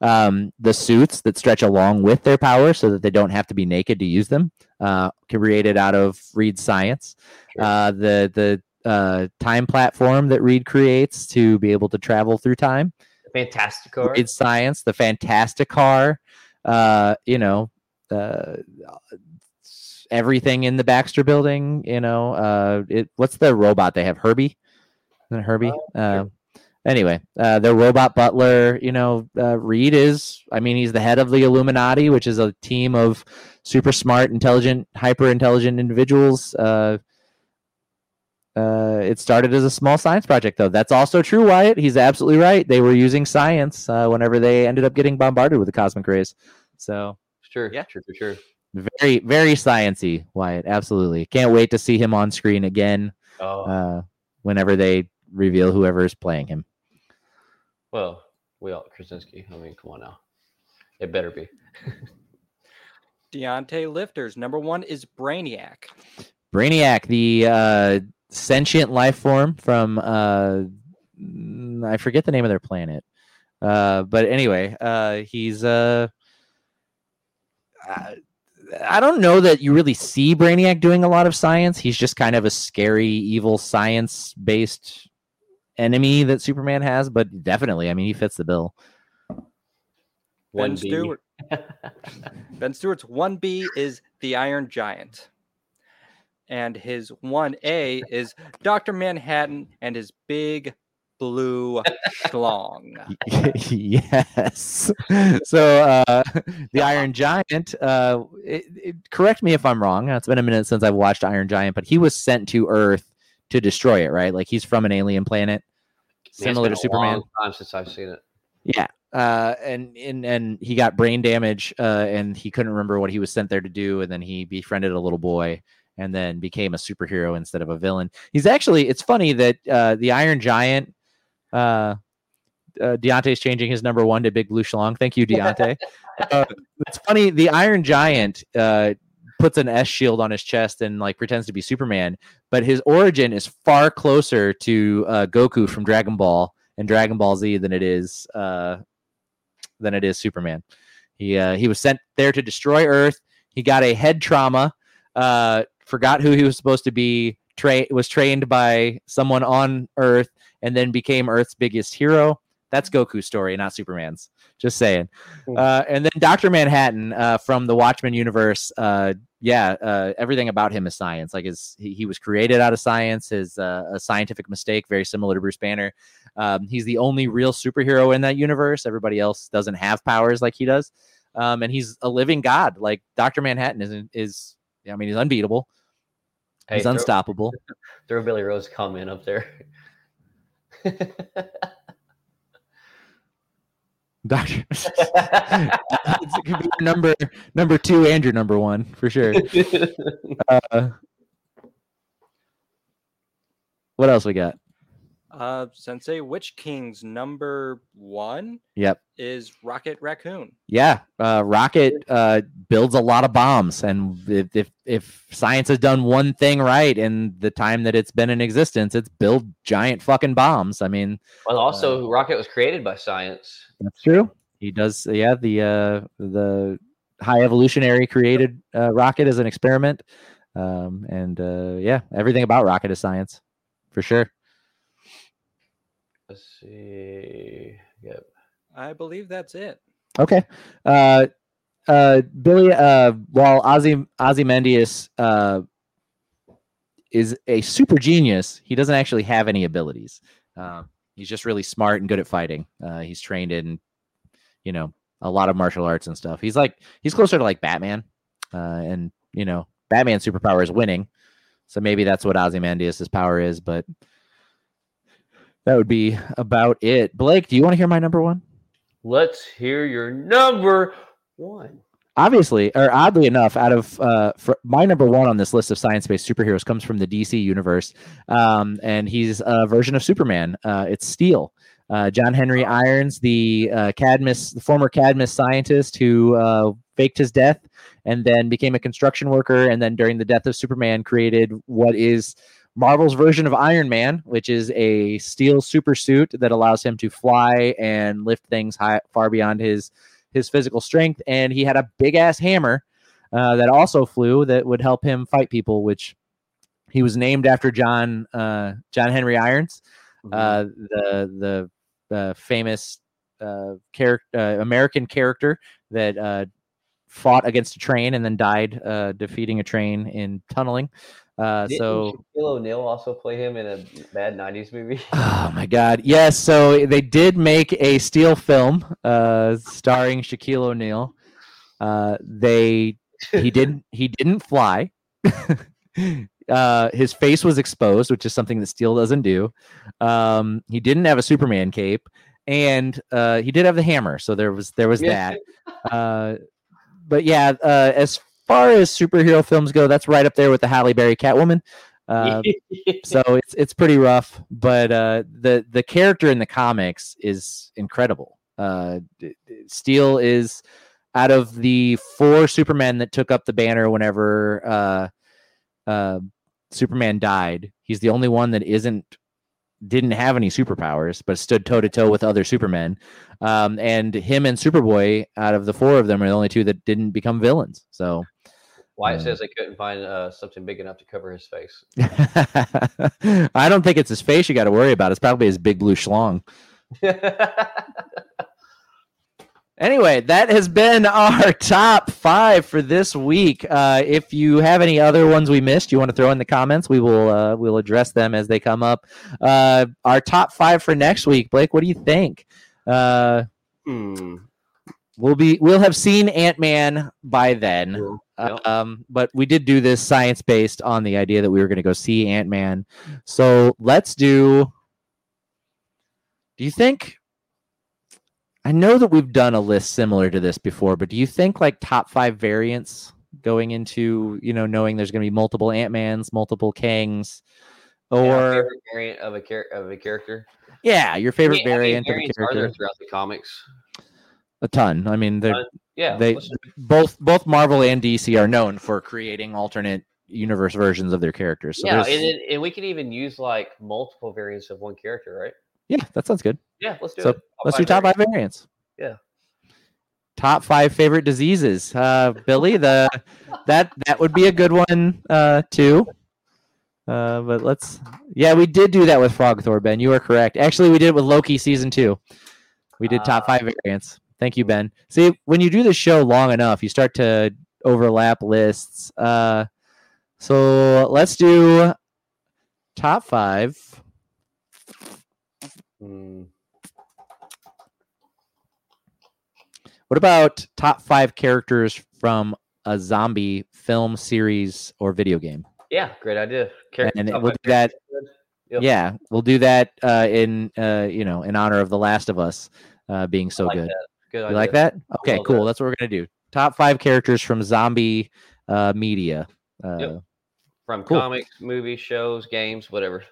Um, the suits that stretch along with their power so that they don't have to be naked to use them, uh, created out of Reed's science. Sure. Uh, the the uh, time platform that Reed creates to be able to travel through time. Fantastic car. Reed's science, the Fantastic Car, uh, you know, uh, everything in the Baxter Building. You know, uh, it. What's the robot they have? Herbie. Isn't it Herbie? Uh, sure. Anyway, uh, the robot butler. You know, uh, Reed is. I mean, he's the head of the Illuminati, which is a team of super smart, intelligent, hyper intelligent individuals. Uh, uh, it started as a small science project, though. That's also true, Wyatt. He's absolutely right. They were using science uh, whenever they ended up getting bombarded with the cosmic rays. So Sure. Yeah. Sure. For sure. very, very sciency, Wyatt. Absolutely. Can't wait to see him on screen again. Oh Uh, whenever they reveal whoever is playing him. Well, we all Krasinski. I mean, come on now. It better be. Deontay Lifters number one is Brainiac. Brainiac, the uh, sentient life form from uh, mm, I forget the name of their planet. Uh, but anyway, uh, he's uh, I- I don't know that you really see Brainiac doing a lot of science. He's just kind of a scary, evil, science-based enemy that Superman has. But definitely, I mean, he fits the bill. One Ben B. Stewart. *laughs* Ben Stewart's 1B is the Iron Giant. And his 1A is Dr. Manhattan and his big blue *laughs* schlong. *laughs* yes. So uh, the Iron Giant. Uh, it, it- correct me if I'm wrong. It's been a minute since I've watched Iron Giant, but he was sent to Earth to destroy it, right? Like he's from an alien planet, similar to Superman. long Time since I've seen it. Yeah. Uh, and, and and he got brain damage, uh, and he couldn't remember what he was sent there to do, and then he befriended a little boy, and then became a superhero instead of a villain. He's actually. It's funny that uh, the Iron Giant. Uh, uh, Deontay's changing his number one to Big Blue Schlong. Thank you, Deontay. *laughs* uh, it's funny. The Iron Giant uh, puts an S shield on his chest and like pretends to be Superman, but his origin is far closer to uh, Goku from Dragon Ball and Dragon Ball Z than it is uh, than it is Superman. He uh, he was sent there to destroy Earth. He got a head trauma. Uh, forgot who he was supposed to be. Tra- was trained by someone on Earth and then became Earth's biggest hero. That's Goku's story, not Superman's. Just saying. Hmm. Uh, and then Doctor Manhattan uh, from the Watchmen universe. Uh, yeah, uh, everything about him is science. Like his, he, he was created out of science. His uh, a scientific mistake, very similar to Bruce Banner. Um, he's the only real superhero in that universe. Everybody else doesn't have powers like he does. Um, and he's a living god. Like Doctor Manhattan is is. I mean, he's unbeatable. Hey, he's throw- unstoppable. *laughs* Throw Billy Rhodes comment up there. *laughs* Doctor. it could be number number two and your number one for sure. *laughs* Uh, what else we got? Uh, Sensei, Witch King's number one Yep. is Rocket Raccoon. Yeah, uh, Rocket uh, builds a lot of bombs, and if, if if science has done one thing right in the time that it's been in existence, it's build giant fucking bombs. I mean, well, also, Rocket was created by science. that's true. He does. Yeah, the uh, the high evolutionary created uh, Rocket as an experiment, um, and uh, yeah, everything about Rocket is science, for sure. Let's see. Yep. I believe that's it. Okay. Uh, uh, Billy, uh, while Ozzy Ozymandias uh, is a super genius, he doesn't actually have any abilities. Um, he's just really smart and good at fighting. Uh, he's trained in, you know, a lot of martial arts and stuff. He's like he's closer to like Batman, uh, and you know, Batman's superpower is winning. So maybe that's what Ozymandias' power is, but that would be about it. Blake, do you want to hear my number one? Let's hear your number one. obviously or oddly enough out of uh for my number one on this list of science-based superheroes comes from the dc universe um and he's a version of superman uh it's steel uh john henry irons the uh cadmus the former cadmus scientist who uh faked his death and then became a construction worker and then during the death of superman created what is Marvel's version of Iron Man, which is a steel super suit that allows him to fly and lift things high, far beyond his his physical strength, and he had a big ass hammer uh, that also flew that would help him fight people. Which he was named after John uh, John Henry Irons, uh, the the uh, famous uh, character uh, American character that uh, fought against a train and then died uh, defeating a train in tunneling. Uh, Didn't so Shaquille O'Neal also play him in a bad '90s movie? *laughs* Oh my God! Yes, so they did make a steel film uh, starring Shaquille O'Neal. Uh, they he didn't *laughs* he didn't fly. *laughs* uh, his face was exposed, which is something that steel doesn't do. Um, he didn't have a Superman cape, and uh, he did have the hammer. So there was there was that. Uh, but yeah, uh, as far as superhero films go, that's right up there with the Halle Berry Catwoman. Uh, *laughs* so it's it's pretty rough but uh the the character in the comics is incredible. Uh steel is out of the four supermen that took up the banner whenever uh uh superman died he's the only one that isn't didn't have any superpowers but stood toe to toe with other supermen. Um and him and superboy out of the four of them are the only two that didn't become villains so Wyatt Uh, says they couldn't find uh, something big enough to cover his face. *laughs* I don't think it's his face you got to worry about. It's probably his big blue schlong. *laughs* Anyway, that has been our top five for this week. Uh, if you have any other ones we missed, you want to throw in the comments, we will uh, we'll address them as they come up. Uh, our top five for next week, Blake. What do you think? Uh, Hmm. we'll be we'll have seen Ant Man by then. Cool. Uh, Yep. Um, but we did do this science based on the idea that we were going to go see Ant Man. So let's do. Do you think? I know that we've done a list similar to this before, but do you think like top five variants going into you know knowing there's going to be multiple Ant Mans, multiple Kangs, Yeah, or favorite variant of a char- of a character. yeah, your I favorite mean, how many variant of a variants are there character? throughout the comics? A ton. I mean, they're Ton? Yeah, they let's- both both Marvel and DC are known for creating alternate universe versions of their characters. So yeah, and, then- and we could even use like multiple variants of one character, right? yeah, that sounds good. Yeah, let's do So, it. Let's do top variants. five variants. Yeah. Top five favorite diseases. Uh, Billy, the that that would be a good one uh, too. Uh, but let's. Yeah, we did do that with Frog Thor. Ben, you are correct. Actually, we did it with Loki season two. We did top Ah. five variants. Thank you, Ben. See, when you do the show long enough, you start to overlap lists. Uh, so let's do top five. Hmm. What about top five characters from a zombie film, series, or video game? Yeah, great idea. And we'll do that. Yep. Yeah, we'll do that uh, in uh, you know in honor of The Last of Us uh, being so like good. that. Good You like that? Okay, cool. that. That's what we're gonna do. Top five characters from zombie uh, media. Uh, Yep. From Cool. comics, movies, shows, games, whatever.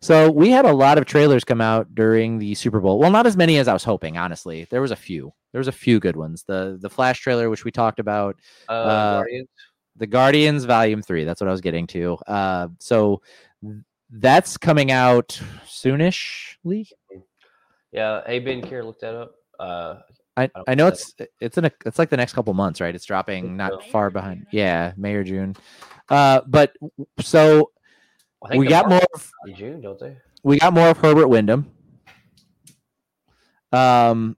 So we had a lot of trailers come out during the Super Bowl. Well, not as many as I was hoping, honestly. There was a few. There was a few good ones. The the Flash trailer, which we talked about, Uh, Uh, Guardians. the Guardians Volume Three. That's what I was getting to. Uh, so that's coming out soonishly. Yeah, hey Ben, care look that up. Uh, I, I know it's it's in a it's like the next couple months, right? It's dropping not far behind. Yeah, May or June. Uh, but so we got more. Of, June, don't they? we got more of Herbert Wyndham. Um,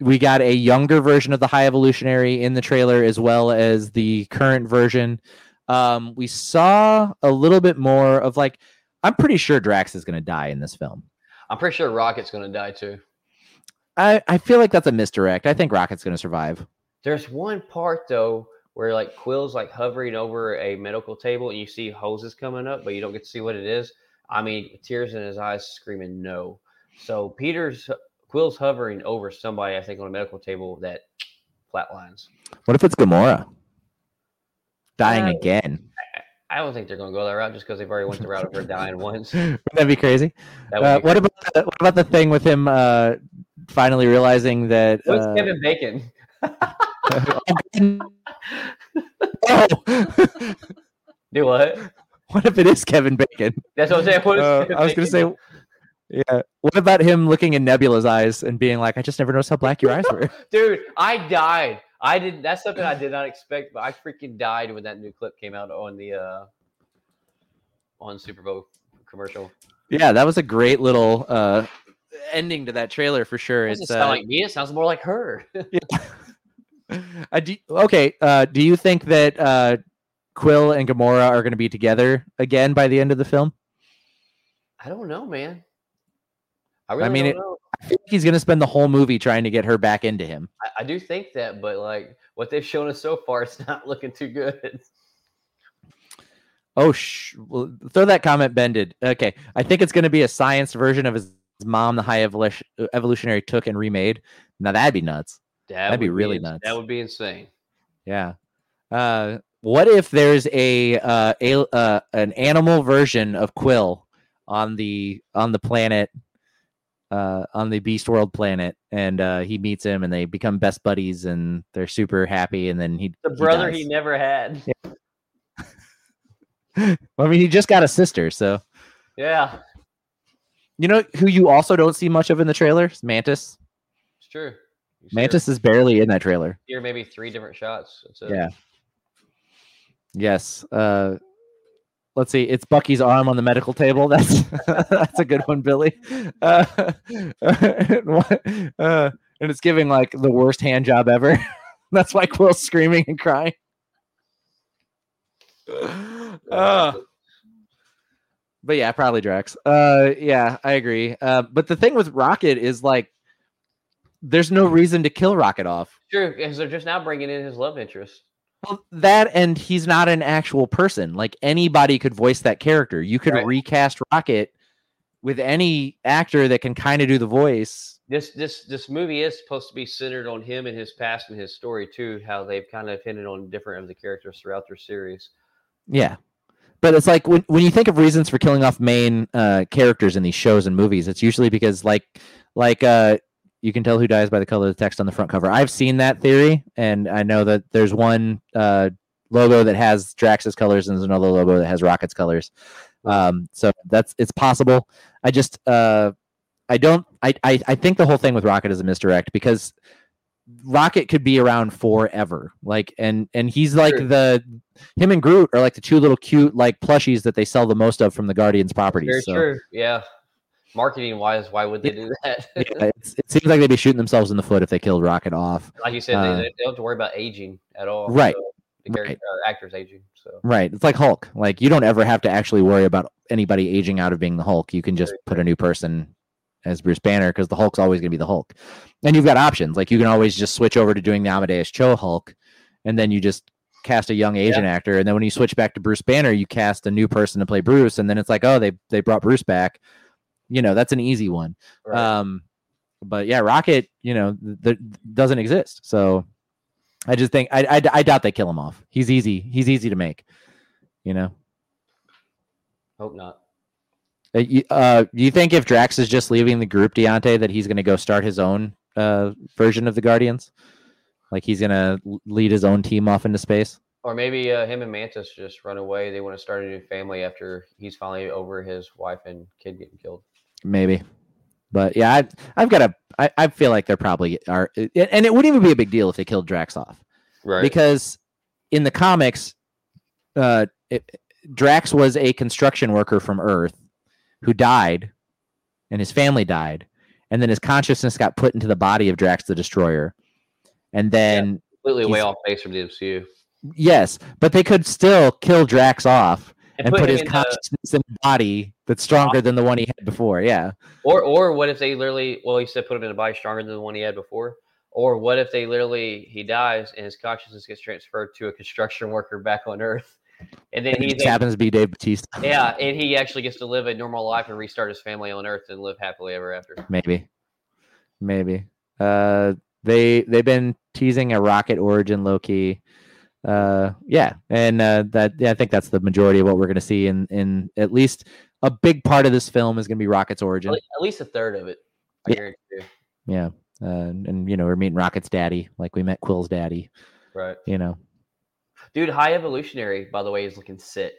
we got a younger version of the High Evolutionary in the trailer, as well as the current version. Um, we saw a little bit more of like, I'm pretty sure Drax is going to die in this film. I'm pretty sure Rocket's gonna die too. I, I feel like that's a misdirect. I think Rocket's going to survive. There's one part though where like Quill's like hovering over a medical table and you see hoses coming up, but you don't get to see what it is. I mean, tears in his eyes, screaming no. So Peter's Quill's hovering over somebody, I think, on a medical table that flatlines. What if it's Gamora dying Uh, again? I don't think they're going to go that route just because they've already went the route of her dying *laughs* once. Wouldn't that be crazy? That Uh, would be what about the, what about the thing with him uh, finally realizing that? What's uh, Kevin Bacon? *laughs* oh, *laughs* Do what? what if it is Kevin Bacon? That's what I'm saying. What Uh, I was going to say, yeah. What about him looking in Nebula's eyes and being like, "I just never noticed how black your eyes were." *laughs* dude, I died. I did. That's something I did not expect, but I freaking died when that new clip came out on the uh on Super Bowl commercial. yeah, that was a great little uh, ending to that trailer for sure. It doesn't It's sound uh, like me. It sounds more like her. *laughs* *laughs* I do, okay. Uh, do you think that uh, Quill and Gamora are going to be together again by the end of the film? I don't know, man. I really mean, don't it- I think he's going to spend the whole movie trying to get her back into him. I, I do think that, but like what they've shown us so far, it's *laughs* not looking too good. Oh, sh- well, throw that comment, bended. Okay, I think it's going to be a science version of his mom, the High Evolution- Evolutionary took and remade. Now that'd be nuts. That That'd be really ins- nuts. That would be insane. Yeah. Uh, what if there's a, uh, a uh, an animal version of Quill on the on the planet, uh, on the Beast World planet, and uh, he meets him, and they become best buddies, and they're super happy, and then he The brother dies. he never had. *laughs* I mean, he just got a sister, so Yeah, you know who you also don't see much of in the trailer? Is Mantis. it's true. You see her Mantis is barely in that trailer. Here, maybe three different shots. It's a, Yeah. Yes. Uh, let's see. It's Bucky's arm on the medical table. *laughs* That's that's a good one, Billy. Uh, and *laughs* what- uh, and it's giving like the worst hand job ever. *laughs* that's why Quill's screaming and crying. Uh, but yeah, probably Drax. Uh, yeah, I agree. Uh, but the thing with Rocket is like, there's no reason to kill Rocket off. True, because they're just now bringing in his love interest. Well, that and he's not an actual person. Like anybody could voice that character. You could Right. recast Rocket with any actor that can kind of do the voice. This this this movie is supposed to be centered on him and his past and his story too. How they've kind of hinted on different of the characters throughout their series. Yeah. But it's like when, when you think of reasons for killing off main uh, characters in these shows and movies, it's usually because like like uh, you can tell who dies by the color of the text on the front cover. I've seen that theory, and I know that there's one uh, logo that has Drax's colors and there's another logo that has Rocket's colors. Um, so that's it's possible. I just uh, I don't I, I I think the whole thing with Rocket is a misdirect because Rocket could be around forever. Like and and he's like True. the him and Groot are like the two little cute like plushies that they sell the most of from the Guardians property. Very so true. Yeah. marketing wise, why would they do that? *laughs* yeah, *laughs* it seems like they'd be shooting themselves in the foot if they killed Rocket off. like you said, Uh, they, they don't have to worry about aging at all. Right, so the right. uh, actors aging. So Right. It's like Hulk. Like you don't ever have to actually worry about anybody aging out of being the Hulk. You can just put a new person as Bruce Banner because the Hulk's always going to be the Hulk. And you've got options. Like you can always just switch over to doing the Amadeus Cho Hulk, and then you just cast a young Asian actor. And then when you switch back to Bruce Banner, you cast a new person to play Bruce. And then it's like, oh, they they brought Bruce back. You know, that's an easy one. right. Um, but yeah, Rocket, you know, th- doesn't exist. So I just think I, I I doubt they kill him off. He's easy. He's easy to make. You know. hope not. Uh, you, uh, do you think if Drax is just leaving the group, Deontay, that he's going to go start his own uh, version of the Guardians? Like he's going to lead his own team off into space? Or maybe uh, him and Mantis just run away. They want to start a new family after he's finally over his wife and kid getting killed. Maybe. But yeah, I, I've got a. I, I feel like they're probably are, and it wouldn't even be a big deal if they killed Drax off. Right. because in the comics, uh, it, Drax was a construction worker from Earth who died, and his family died, and then his consciousness got put into the body of Drax the Destroyer, and then completely way off base from the MCU. yes, but they could still kill Drax off and, put, him his in the- consciousness in a body that's stronger than the one he had before. Yeah, Or or what if they literally well he said put him in a body stronger than the one he had before? Or what if they literally he dies and his consciousness gets transferred to a construction worker back on Earth, and then and he's just happens to be Dave Bautista. *laughs* yeah, and he actually gets to live a normal life and restart his family on Earth and live happily ever after. maybe maybe uh they they've been teasing a rocket origin loki uh yeah and uh that yeah i think that's the majority of what we're going to see in in at least a big part of this film is going to be rocket's origin at least a third of it. I Yeah. yeah uh, and you know we're meeting rocket's daddy like we met quill's daddy Right. you know Dude, High Evolutionary, by the way, is looking sick.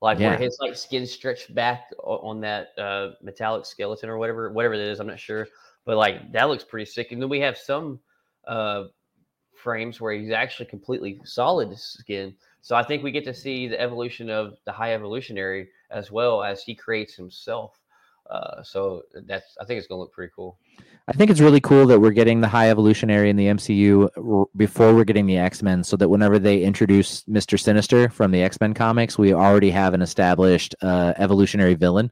Like Yeah. where his like skin stretched back on that uh, metallic skeleton or whatever, whatever it is, I'm not sure. But like that looks pretty sick. And then we have some uh, frames where he's actually completely solid skin. So I think we get to see the evolution of the High Evolutionary as well as he creates himself. Uh, so that's I think it's gonna look pretty cool. i think it's really cool that we're getting the high evolutionary in the mcu r- before we're getting the x-men so that whenever they introduce mr sinister from the x-men comics we already have an established uh, evolutionary villain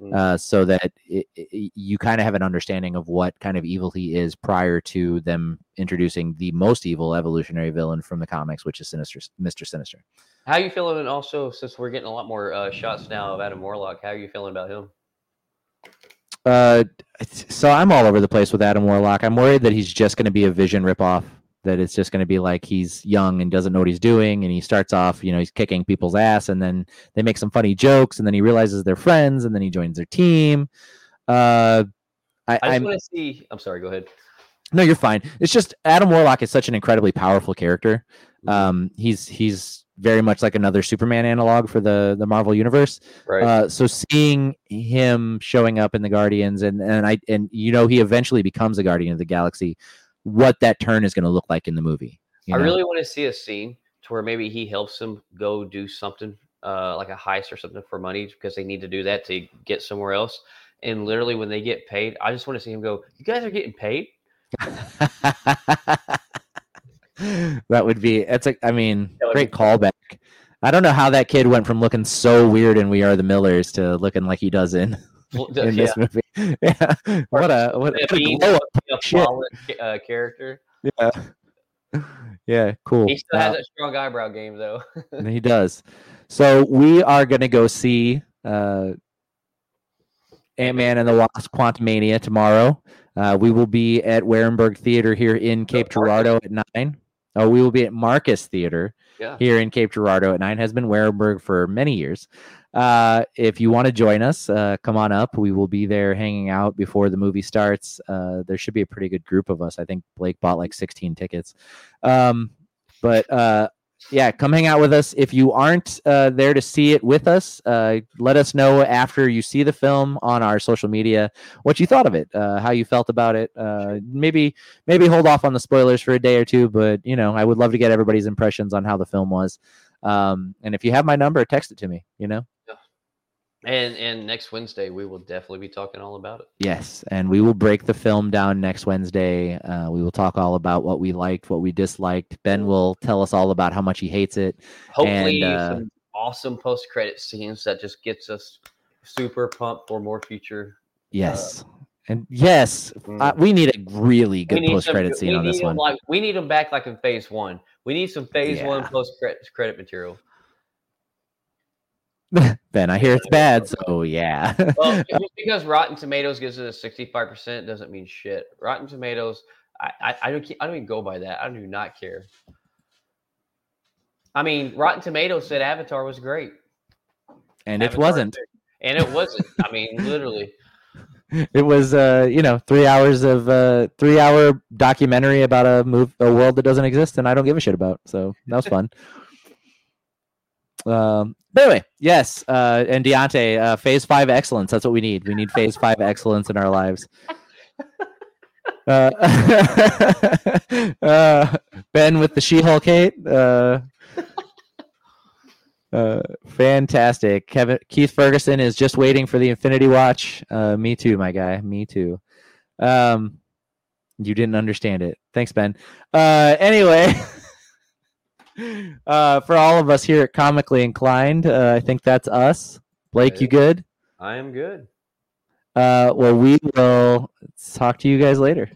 Mm. uh, so that it, it- you kind of have an understanding of what kind of evil he is prior to them introducing the most evil evolutionary villain from the comics, which is Sinister, Mister Sinister. How you feeling? And also, since we're getting a lot more uh, shots now of Adam Warlock, how are you feeling about him? Uh, so I'm all over the place with Adam Warlock. I'm worried that he's just going to be a Vision ripoff. That it's just going to be like he's young and doesn't know what he's doing, and he starts off, you know, he's kicking people's ass, and then they make some funny jokes, and then he realizes they're friends, and then he joins their team. Uh, I, I just want to see. I'm sorry. Go ahead. No, you're fine. It's just Adam Warlock is such an incredibly powerful character. Um, he's he's very much like another Superman analog for the the Marvel universe. Right. Uh, so seeing him showing up in the Guardians and and I and you know he eventually becomes a Guardian of the Galaxy, what that turn is going to look like in the movie. you I know? really want to see a scene to where maybe he helps them go do something uh, like a heist or something for money because they need to do that to get somewhere else. And literally, when they get paid, I just want to see him go. You guys are getting paid. *laughs* that would be that's a I mean great callback. I don't know how that kid went from looking so weird in We Are the Millers to looking like he does in, *laughs* in this *laughs* yeah. movie. Yeah. What a what a, a solid uh, character. Yeah. *laughs* Yeah, cool. He still has uh, strong eyebrow game though. he does. So we are gonna go see uh Ant Man and the Wasp Quantumania tomorrow. Uh, we will be at Wehrenberg Theater here in Cape Girardeau at 9. Oh, we will be at Marcus Theater yeah. here in Cape Girardeau at nine. Has been Wehrenberg for many years. Uh, if you want to join us, uh, come on up. We will be there hanging out before the movie starts. Uh, there should be a pretty good group of us. I think Blake bought like 16 tickets. Um, but uh, yeah, come hang out with us. If you aren't uh, there to see it with us, uh, let us know after you see the film on our social media what you thought of it, uh, how you felt about it. Uh, maybe maybe hold off on the spoilers for a day or two, but you know I would love to get everybody's impressions on how the film was. Um, and if you have my number, text it to me. You know. And and next Wednesday we will definitely be talking all about it. Yes, and we will break the film down next Wednesday. Uh, we will talk all about what we liked, what we disliked. Ben will tell us all about how much he hates it. Hopefully, And, uh, some awesome post credit scenes that just gets us super pumped for more future. Yes, and yes, uh, we need a really good post credit scene on this one. Like we need them back like in phase one. We need some phase one post credit material. *laughs* ben, I hear it's bad, so yeah. Well, *laughs* just because Rotten Tomatoes gives it a sixty-five percent doesn't mean shit. Rotten Tomatoes, I, I, I don't, I don't even go by that. I do not care. I mean, Rotten Tomatoes said Avatar was great, and it wasn't. six. and it wasn't. I mean, literally. *laughs* It was, uh, you know, three hours of uh, three hour documentary about a move, a world that doesn't exist, and I don't give a shit about. So that was fun. Um, but anyway, yes, uh, and Deontay, uh, Phase Five excellence. That's what we need. We need Phase Five excellence in our lives. Uh, *laughs* uh, ben with the She-Hulk hate. Uh, uh, fantastic. Kevin Keith Ferguson is just waiting for the Infinity Watch. Uh, me too, my guy. Me too. Um, you didn't understand it. Thanks, Ben. Uh, anyway, *laughs* uh, for all of us here at Comically Inclined, uh, I think that's us. Blake, you good? I am good. Uh, well, we will talk to you guys later.